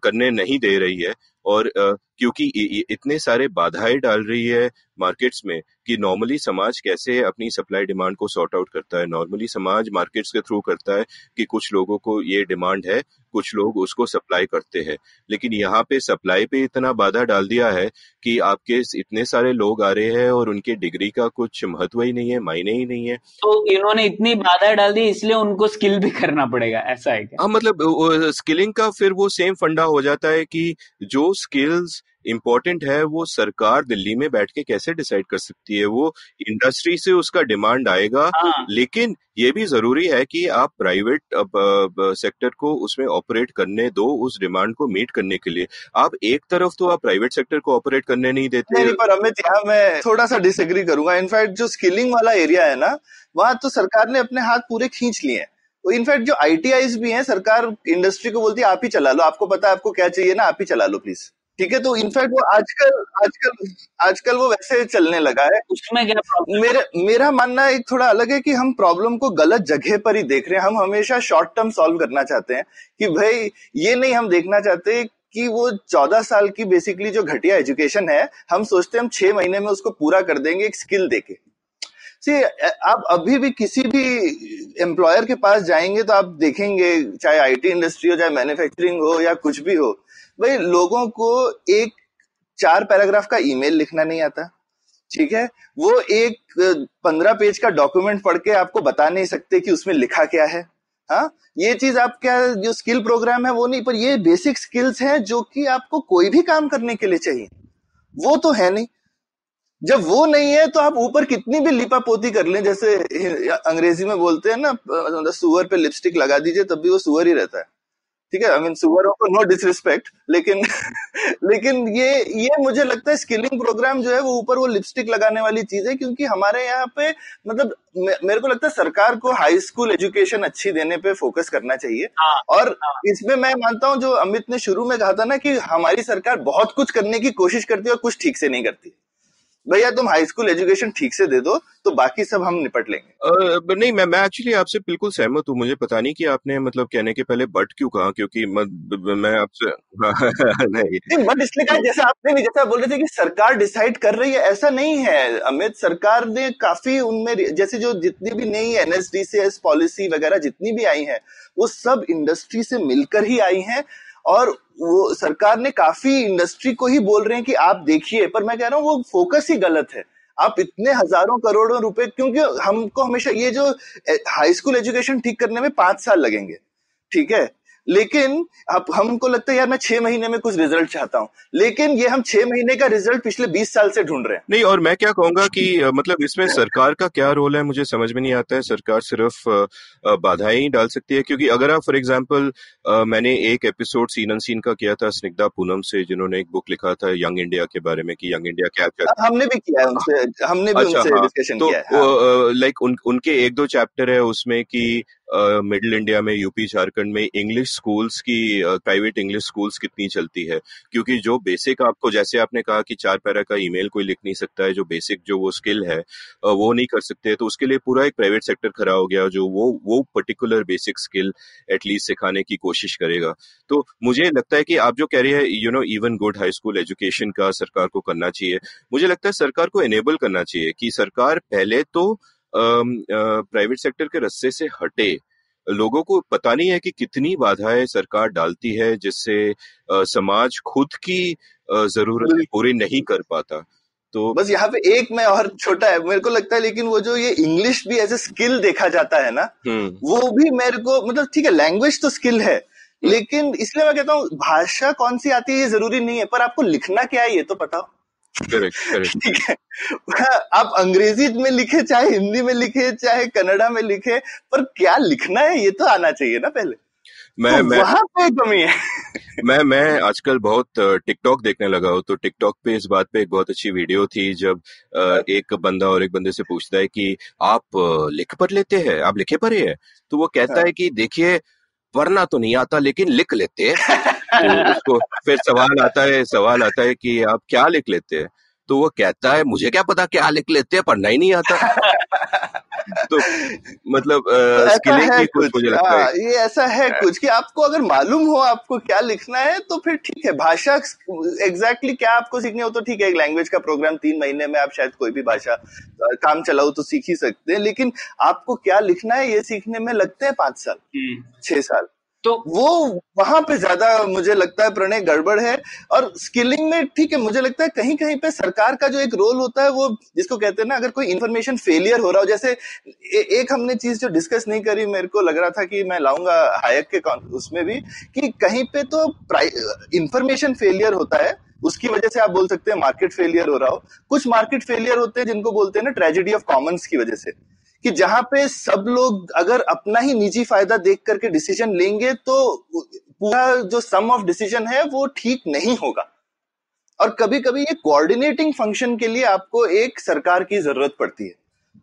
करने नहीं दे रही है। और क्योंकि इतने सारे बाधाएँ डाल रही है मार्केट्स में कि नॉर्मली समाज कैसे अपनी सप्लाई डिमांड को सॉर्ट आउट करता है। नॉर्मली समाज मार्केट्स के थ्रू करता है कि कुछ लोगों को ये डिमांड है कुछ लोग उसको सप्लाई करते हैं। लेकिन यहाँ पे सप्लाई पे इतना बाधा डाल दिया है कि आपके इतने सारे लोग आ रहे हैं और उनके डिग्री का कुछ महत्व ही नहीं है मायने ही नहीं है। तो इन्होंने इतनी बाधा डाल दी इसलिए उनको स्किल भी करना पड़ेगा ऐसा है क्या? हाँ मतलब स्किलिंग का फिर वो सेम फंडा हो जाता है कि जो स्किल्स इम्पोर्टेंट है वो सरकार दिल्ली में बैठ के कैसे डिसाइड कर सकती है? वो इंडस्ट्री से उसका डिमांड आएगा। हाँ. लेकिन ये भी ज़रूरी है कि आप प्राइवेट सेक्टर को उसमें ऑपरेट करने दो उस डिमांड को मीट करने के लिए। आप एक तरफ़ तो आप प्राइवेट सेक्टर को ऑपरेट करने नहीं देते। नहीं, पर अमित यहाँ मैं थोड़ा सा डिसएग्री करूँगा इनफैक्ट जो स्किलिंग वाला एरिया है ना वहाँ तो सरकार ने अपने हाथ पूरे खींच लिए हैं। तो इनफैक्ट जो आईटीआईज भी हैं सरकार इंडस्ट्री को बोलती है आप ही चला लो आपको पता है आपको क्या चाहिए ना आप ही चला लो प्लीज़ ठीक है तो इनफैक्ट वो आजकल आजकल आजकल वो वैसे चलने लगा है। उसमें क्या प्रॉब्लम मेरा मेरा मानना एक थोड़ा अलग है कि हम प्रॉब्लम को गलत जगह पर ही देख रहे हैं। हम हमेशा शॉर्ट टर्म सॉल्व करना चाहते हैं कि भाई ये नहीं हम देखना चाहते कि वो चौदह साल की बेसिकली जो घटिया एजुकेशन है हम सोचते हैं हम छह महीने में उसको पूरा कर देंगे एक स्किल देके। सी आप अभी भी किसी भी एम्प्लॉयर के पास जाएँगे तो आप देखेंगे, चाहे आईटी इंडस्ट्री हो, चाहे मैन्युफैक्चरिंग हो या कुछ भी हो, भाई लोगों को एक चार पैराग्राफ का ईमेल लिखना नहीं आता। ठीक है? वो एक पंद्रह पेज का डॉक्यूमेंट पढ़ के आपको बता नहीं सकते कि उसमें लिखा क्या है। हाँ? ये चीज़ आप क्या, जो स्किल प्रोग्राम है वो नहीं, पर ये बेसिक स्किल्स हैं जो कि आपको कोई भी काम करने के लिए चाहिए। वो तो है नहीं। जब वो नहीं है तो आप ऊपर कितनी भी लिपा पोती कर लें जैसे अंग्रेज़ी में बोलते हैं ना मतलब सुअर पे लिपस्टिक लगा दीजिए तब भी वो सुअर ही रहता है। ठीक है? आई मीन सुअरों को नो डिसरिस्पेक्ट लेकिन लेकिन ये ये मुझे लगता है स्किलिंग प्रोग्राम जो है वो ऊपर वो लिपस्टिक लगाने वाली चीज़ है क्योंकि हमारे यहाँ पे मतलब मेरे को लगता है सरकार को हाई स्कूल एजुकेशन अच्छी देने पे फोकस करना चाहिए। हाँ, और हाँ. इसमें मैं मानता हूँ जो अमित ने शुरू में कहा था ना कि हमारी सरकार बहुत कुछ करने की कोशिश करती है और कुछ ठीक से नहीं करती। भैया तुम हाई स्कूल एजुकेशन ठीक से दे दो तो बाकी सब हम निपट लेंगे। uh, नहीं मैं मैं एक्चुअली आपसे बिल्कुल सहमत हूँ। मुझे पता नहीं कि आपने मतलब कहने के पहले बट क्यों कहा क्योंकि मैं आपसे नहीं। बट इसलिए कहा जैसे आपने भी जैसा बोल रहे थे कि सरकार डिसाइड कर रही है ऐसा नहीं है। अमित सरकार ने काफ़ी उनमें जैसे जो जितनी भी नई एनएसडीसीएस पॉलिसी वगैरह जितनी भी आई है वो सब इंडस्ट्री से मिलकर ही आई हैं। और वो सरकार ने काफ़ी इंडस्ट्री को ही बोल रहे हैं कि आप देखिए, पर मैं कह रहा हूँ, वो फोकस ही गलत है। आप इतने हज़ारों करोड़ों रुपए, क्योंकि हमको हमेशा ये जो हाई स्कूल एजुकेशन ठीक करने में पाँच साल लगेंगे, ठीक है? लेकिन अब हमको लगता है यार मैं छह महीने में कुछ रिज़ल्ट चाहता हूँ। लेकिन ये हम छह महीने का रिज़ल्ट पिछले बीस साल से ढूंढ रहे हैं। नहीं और मैं क्या कहूँगा कि मतलब इसमें सरकार का क्या रोल है मुझे समझ में नहीं आता है। सरकार सिर्फ़ बाधाएँ ही डाल सकती है। क्योंकि अगर आप फॉर एग्ज़ाम्पल मैंने एक एपिसोड सीन अन सीन का किया था स्निग्धा पूनम से जिन्होंने एक बुक लिखा था यंग इंडिया के बारे में कि यंग इंडिया क्या क्या हमने भी किया है हमने भी अच्छा, उनसे डिस्कशन हाँ, तो हाँ। लाइक उनके एक दो चैप्टर है उसमें कि मिडिल इंडिया में, यूपी, झारखंड में इंग्लिश स्कूल्स की प्राइवेट इंग्लिश स्कूल्स कितनी चलती है? क्योंकि जो बेसिक आपको, जैसे आपने कहा कि चार पैरा का ईमेल कोई लिख नहीं सकता है, जो बेसिक जो वो स्किल है वो नहीं कर सकते तो उसके लिए पूरा एक प्राइवेट सेक्टर खड़ा हो गया, जो वो वो पर्टिकुलर बेसिक स्किल एटलीस्ट सिखाने की कोशिश करेगा। तो मुझे लगता है कि आप जो कह रहे हैं you know even good high school education का सरकार को करना चाहिए, मुझे लगता है सरकार को एनेबल करना चाहिए कि सरकार पहले तो प्राइवेट सेक्टर के रस्से से हटे लोगों को पता नहीं है कि कितनी बाधाएँ सरकार डालती है जिससे समाज खुद की ज़रूरत पूरी नहीं कर पाता तो बस यहाँ पे एक मैं और छोटा है मेरे को लगता है लेकिन वो जो ये इंग्लिश भी एज ए स्किल देखा जाता है ना हम्म। वो भी मेरे को मतलब ठीक है लैंग्वेज तो स्किल है हम्म। लेकिन इसलिए मैं कहता हूँ भाषा कौन सी आती है ये ज़रूरी नहीं है पर आपको लिखना क्या है ये तो ठीक है। हाँ, आप अंग्रेज़ी में लिखे चाहे हिंदी में लिखे चाहे कन्नडा में लिखे पर क्या लिखना है? ये तो आना चाहिए ना पहले। मैं तो मैं वहाँ पे कमी है। मैं मैं आजकल बहुत टिकटॉक देखने लगा हूँ तो टिकटॉक पे इस बात पे एक बहुत अच्छी वीडियो थी जब एक बंदा और एक बंदे से पूछता है कि आप लिख पर लेते हैं? आप लिखे पढ़े है तो वो कहता हाँ। है कि देखिए पढ़ना तो नहीं आता लेकिन लिख लेते हैं। तो उसको फिर सवाल आता है सवाल आता है कि आप क्या लिख लेते हैं? तो वो कहता है मुझे क्या पता क्या लिख लेते हैं पढ़ना ही नहीं आता। तो मतलब तो स्किलिंग है की कुछ कुछ। मुझे लगता हाँ है। ये ऐसा है कुछ कि आपको अगर मालूम हो आपको क्या लिखना है तो फिर ठीक है भाषा एग्जैक्टली exactly क्या आपको सीखनी हो तो ठीक है एक लैंग्वेज का प्रोग्राम तीन महीने में आप शायद कोई भी भाषा काम चलाओ तो सीख ही सकते हैं लेकिन आपको क्या लिखना है ये सीखने में लगते हैं पाँच साल हम्म, छह साल। तो वो वहाँ पे ज़्यादा मुझे लगता है प्रणय गड़बड़ है और स्किलिंग में ठीक है मुझे लगता है कहीं कहीं पे सरकार का जो एक रोल होता है वो जिसको कहते हैं ना अगर कोई इन्फॉर्मेशन फेलियर हो रहा हो जैसे ए, एक हमने चीज़ जो डिस्कस नहीं करी मेरे को लग रहा था कि मैं लाऊँगा हायक के उसमें भी कि कहीं पे तो इंफॉर्मेशन फेलियर होता है उसकी वजह से आप बोल सकते हैं मार्केट फेलियर हो रहा हो। कुछ मार्केट फेलियर होते हैं जिनको बोलते हैं ना ट्रेजेडी ऑफ़ कॉमन्स की वजह से। कि जहाँ पे सब लोग अगर अपना ही निजी फ़ायदा देख करके डिसीज़न लेंगे तो पूरा जो सम ऑफ़ डिसीज़न है, वो ठीक नहीं होगा। और कभी कभी ये कोऑर्डिनेटिंग फ़ंक्शन के लिए आपको एक सरकार की ज़रूरत पड़ती है।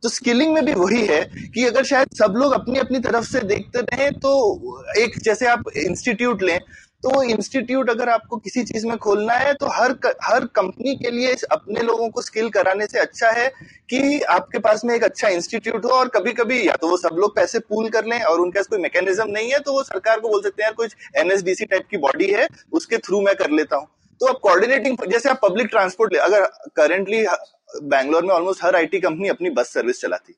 तो स्किलिंग में भी वही है कि अगर शायद सब लोग अपनी अपनी तरफ़ से देखते रहे तो एक जैसे आप इंस्टीट्यूट लें तो इंस्टीट्यूट अगर आपको किसी चीज़ में खोलना है तो हर हर कंपनी के लिए अपने लोगों को स्किल कराने से अच्छा है कि आपके पास में एक अच्छा इंस्टीट्यूट हो और कभी कभी या तो वो सब लोग पैसे पूल कर लें और उनके पास कोई मैकेनिज्म नहीं है तो वो सरकार को बोल सकते हैं, यार, कुछ एनएसडीसी टाइप की बॉडी है, उसके थ्रू मैं कर लेता हूँ। तो अब कोऑर्डिनेटिंग जैसे आप पब्लिक ट्रांसपोर्ट ले, अगर करेंटली बैंगलोर में ऑलमोस्ट हर आईटी कंपनी अपनी बस सर्विस चलाती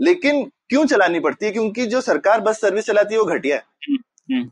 लेकिन क्यों चलानी पड़ती है? क्योंकि जो सरकार बस सर्विस चलाती है, वो घटिया है।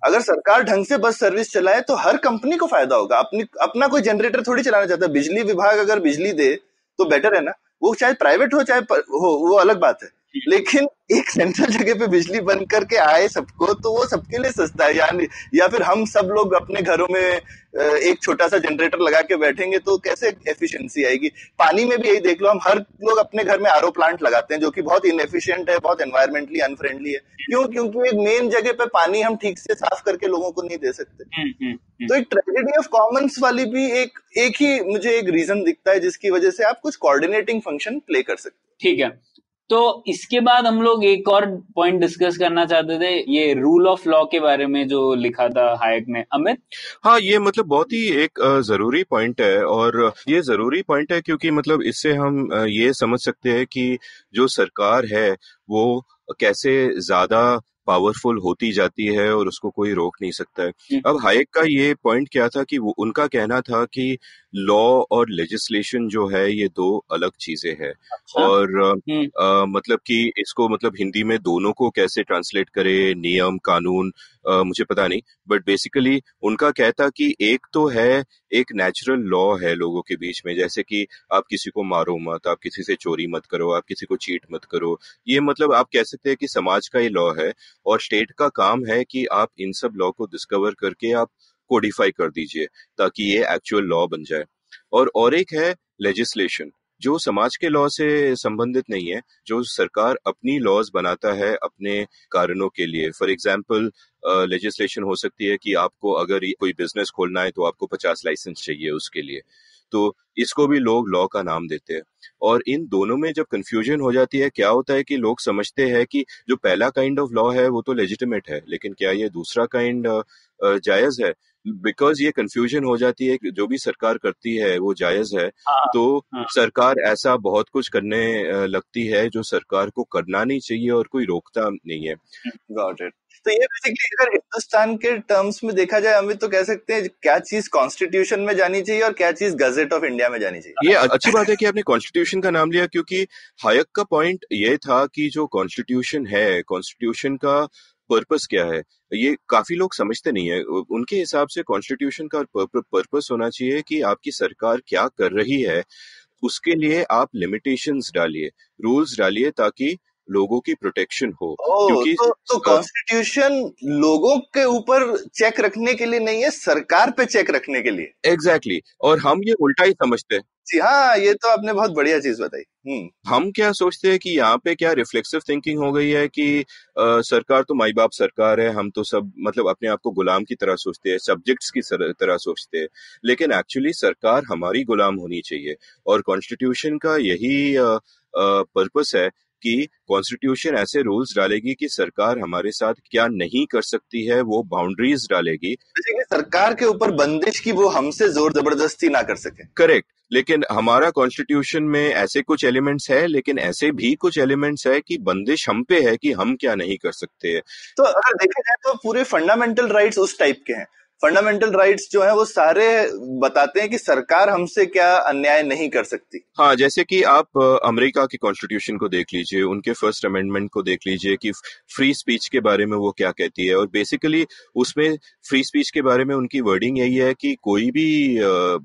अगर सरकार ढंग से बस सर्विस चलाए तो हर कंपनी को फ़ायदा होगा। अपनी, अपना कोई जनरेटर थोड़ी चलाना चाहता है। बिजली विभाग अगर बिजली दे तो बेटर है ना? वो चाहे प्राइवेट हो, चाहे हो, वो अलग बात है। लेकिन एक सेंट्रल जगह पे बिजली बंद करके आए सबको तो वो सबके लिए सस्ता है। यानी या फिर हम सब लोग अपने घरों में एक छोटा सा जनरेटर लगा के बैठेंगे तो कैसे एफिशिएंसी आएगी? पानी में भी यही देख लो हम हर लोग अपने घर में आरओ प्लांट लगाते हैं जो कि बहुत इनएफिशिएंट है बहुत एनवायरमेंटली अनफ्रेंडली है। क्यों? क्योंकि एक मेन जगह पे पानी हम ठीक से साफ़ करके लोगों को नहीं दे सकते। हम्म, हम्म, हम्म। तो एक ट्रेजेडी ऑफ़ कॉमन्स वाली भी एक एक ही मुझे एक रीजन दिखता है जिसकी वजह से आप कुछ कोऑर्डिनेटिंग फ़ंक्शन प्ले कर सकते ठीक है। तो इसके बाद हम लोग एक और पॉइंट डिस्कस करना चाहते थे ये रूल ऑफ़ लॉ के बारे में जो लिखा था हायक ने। अमित? हाँ ये मतलब बहुत ही एक ज़रूरी पॉइंट है और ये ज़रूरी पॉइंट है क्योंकि मतलब इससे हम ये समझ सकते हैं कि जो सरकार है वो कैसे ज़्यादा पावरफुल होती जाती है और उसको कोई रोक नहीं सकता है। हम्म। अब हायक का ये पॉइंट क्या था कि वो उनका कहना था कि लॉ और लेजिस्लेशन जो है ये दो अलग चीज़ें हैं। अच्छा। और अ, हम्म मतलब कि इसको मतलब हिंदी में दोनों को कैसे ट्रांसलेट करे नियम कानून अ, मुझे पता नहीं। बट बेसिकली उनका कहता कि एक तो है एक नेचुरल लॉ है लोगों के बीच में। जैसे कि आप किसी को मारो मत आप किसी से चोरी मत करो आप किसी को चीट मत करो। ये मतलब आप कह सकते हैं कि समाज का ये लॉ है और स्टेट का काम है कि आप इन सब लॉ को डिस्कवर करके आप कोडिफाई कर दीजिए ताकि ये एक्चुअल लॉ बन जाए। और और एक है लेजिस्लेशन जो समाज के लॉ से संबंधित नहीं है, जो सरकार अपनी लॉज बनाता है अपने कारणों के लिए। फॉर एग्ज़ाम्पल लेजिस्लेशन हो सकती है कि आपको अगर कोई बिज़नेस खोलना है तो आपको पचास लाइसेंस चाहिए उसके लिए। तो इसको भी लोग लॉ का नाम देते हैं। और इन दोनों में जब कंफ्यूजन हो जाती है, क्या होता है कि लोग समझते हैं कि जो पहला काइंड ऑफ़ लॉ है वो तो लेजिटिमेट है, लेकिन क्या ये दूसरा काइंड जायज़ है? बिकॉज़ ये कंफ्यूजन हो जाती है जो भी सरकार करती है वो जायज़ है हाँ तो हाँ। सरकार ऐसा बहुत कुछ करने लगती है जो सरकार को करना नहीं चाहिए और कोई रोकता नहीं है। गॉट इट तो ये बेसिकली अगर हिंदुस्तान के टर्म्स में देखा जाए अमित तो कह सकते हैं क्या चीज़ कॉन्स्टिट्यूशन में जानी चाहिए और क्या चीज़ गजट ऑफ़ इंडिया में जानी चाहिए? ये अच्छी बात है कि आपने कॉन्स्टिट्यूशन का नाम लिया क्योंकि हायक का पॉइंट ये था कि जो कॉन्स्टिट्यूशन है कॉन्स्टिट्यूशन का पर्पस क्या है? ये काफ़ी लोग समझते नहीं है। उनके हिसाब से कॉन्स्टिट्यूशन का पर्पस होना चाहिए कि आपकी सरकार क्या कर रही है। उसके लिए आप लिमिटेशंस डालिए रूल्स डालिए ताकि लोगों की प्रोटेक्शन हो क्योंकि तो कॉन्स्टिट्यूशन तो लोगों के ऊपर चेक रखने के लिए नहीं है सरकार पे चेक रखने के लिए। Exactly exactly. और हम ये उल्टा ही समझते हैं। जी हाँ ये तो आपने बहुत बढ़िया चीज़ बताई। हम्म। हम क्या सोचते हैं कि यहाँ पे क्या रिफ्लेक्सिव थिंकिंग हो गई है कि अ, सरकार तो माई बाप सरकार है हम तो सब मतलब अपने आप को गुलाम की तरह सोचते हैं सब्जेक्ट्स की तरह सोचते हैं। लेकिन एक्चुअली सरकार हमारी गुलाम होनी चाहिए। और कॉन्स्टिट्यूशन का यही पर्पस है कि कॉन्स्टिट्यूशन ऐसे रूल्स डालेगी कि सरकार हमारे साथ क्या नहीं कर सकती है वो बाउंड्रीज डालेगी। सरकार के ऊपर बंदिश की वो हमसे ज़ोर ज़बरदस्ती ना कर सके। करेक्ट लेकिन हमारा कॉन्स्टिट्यूशन में ऐसे कुछ एलिमेंट्स है लेकिन ऐसे भी कुछ एलिमेंट्स है कि बंदिश हम पे है कि हम क्या नहीं कर सकते तो अगर देखा जाए तो पूरे फंडामेंटल राइट्स उस टाइप के हैं। फंडामेंटल राइट्स जो है, वो सारे बताते हैं कि सरकार हमसे क्या अन्याय नहीं कर सकती। हाँ जैसे कि आप अमेरिका के कॉन्स्टिट्यूशन को देख लीजिए, उनके फ़र्स्ट अमेंडमेंट को देख लीजिए कि फ्री स्पीच के बारे में वो क्या कहती है। और बेसिकली उसमें फ्री स्पीच के बारे में उनकी वर्डिंग यही है कि कोई भी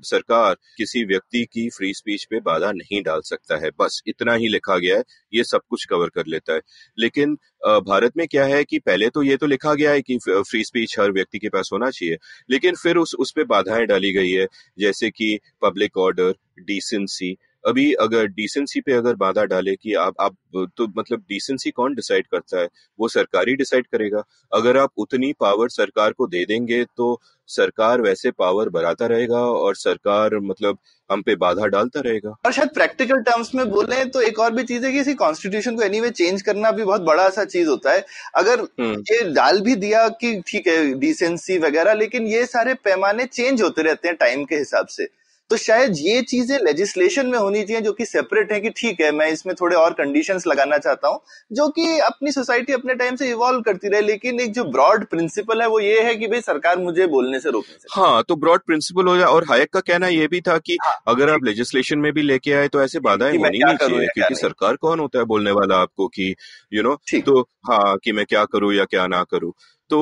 सरकार किसी व्यक्ति की फ्री स्पीच पे बाधा नहीं डाल सकता है। बस इतना ही लिखा गया है, ये सब कुछ कवर कर लेता है। लेकिन भारत में क्या है कि पहले तो ये तो लिखा गया है कि फ्री स्पीच हर व्यक्ति के पास होना चाहिए, लेकिन फिर उस उस पर बाधाएँ डाली गई है, जैसे कि पब्लिक ऑर्डर डिसेंसी अभी अगर डिसेंसी पे अगर बाधा डाले कि आप आप तो मतलब डिसेंसी कौन डिसाइड करता है? वो सरकार ही डिसाइड करेगा। अगर आप उतनी पावर सरकार को दे देंगे तो सरकार वैसे पावर बढ़ाता रहेगा और सरकार मतलब हम पे बाधा डालता रहेगा। और शायद प्रैक्टिकल टर्म्स में बोले तो एक और भी चीज़ है कि इसी कॉन्स्टिट्यूशन को एनीवे चेंज करना भी बहुत बड़ा सा चीज़ होता है। अगर हम्म। ये डाल भी दिया कि ठीक है डिसेंसी वगैरह लेकिन ये सारे पैमाने चेंज होते रहते हैं टाइम के हिसाब से। तो शायद ये चीज़ें लेजिस्लेशन में होनी चाहिए जो कि सेपरेट है कि ठीक है मैं इसमें थोड़े और कंडीशंस लगाना चाहता हूँ जो कि अपनी सोसाइटी अपने टाइम से इवॉल्व करती रहे लेकिन एक जो ब्रॉड प्रिंसिपल है वो ये है कि भाई सरकार मुझे बोलने से रोकने से। हाँ तो ब्रॉड प्रिंसिपल हो जाए और हायक का कहना यह भी था कि हाँ, अगर आप लेजिस्लेशन में भी लेके आए तो ऐसे बाधाएँ होनी नहीं चाहिए क्योंकि सरकार कौन होता है बोलने वाला आपको कि यू नो तो हाँ कि मैं क्या करूँ या क्या ना करूँ। तो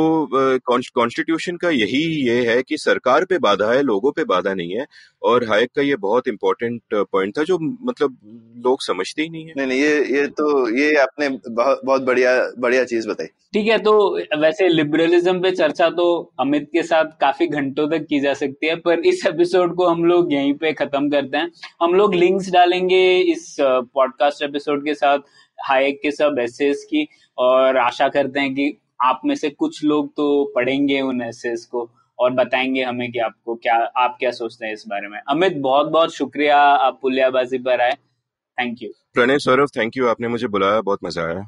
कॉन्स्टिट्यूशन का यही ये है कि सरकार पे बाधा है लोगों पे बाधा नहीं है और हायक का ये बहुत इंपॉर्टेंट पॉइंट था जो मतलब लोग समझते ही नहीं है। नहीं नहीं ये ये तो ये आपने बहुत बहुत बढ़िया बढ़िया चीज़ बताई। ठीक है तो वैसे लिबरलिज्म पे चर्चा तो अमित के साथ काफ़ी घंटों तक की जा सकती है पर इस एपिसोड को हम लोग यहीं पे खत्म करते हैं। हम लोग लिंक्स डालेंगे इस पॉडकास्ट एपिसोड के साथ हायक के सब एसेस की और आशा करते हैं कि आप में से कुछ लोग तो पढ़ेंगे उन एसेस को और बताएँगे हमें कि आपको क्या आप क्या सोचते हैं इस बारे में। अमित बहुत बहुत शुक्रिया आप पुलियाबाजी पर आए। Thank you Pranay Saurabh thank you आपने मुझे बुलाया बहुत मज़ा आया।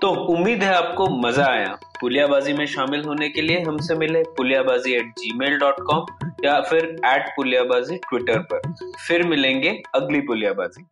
तो उम्मीद है आपको मज़ा आया। पुलियाबाजी में शामिल होने के लिए हमसे मिले Puliyabaazi at gmail dot com या फिर एट पुलियाबाजी ट्विटर पर। फिर मिलेंगे अगली पुलियाबाजी।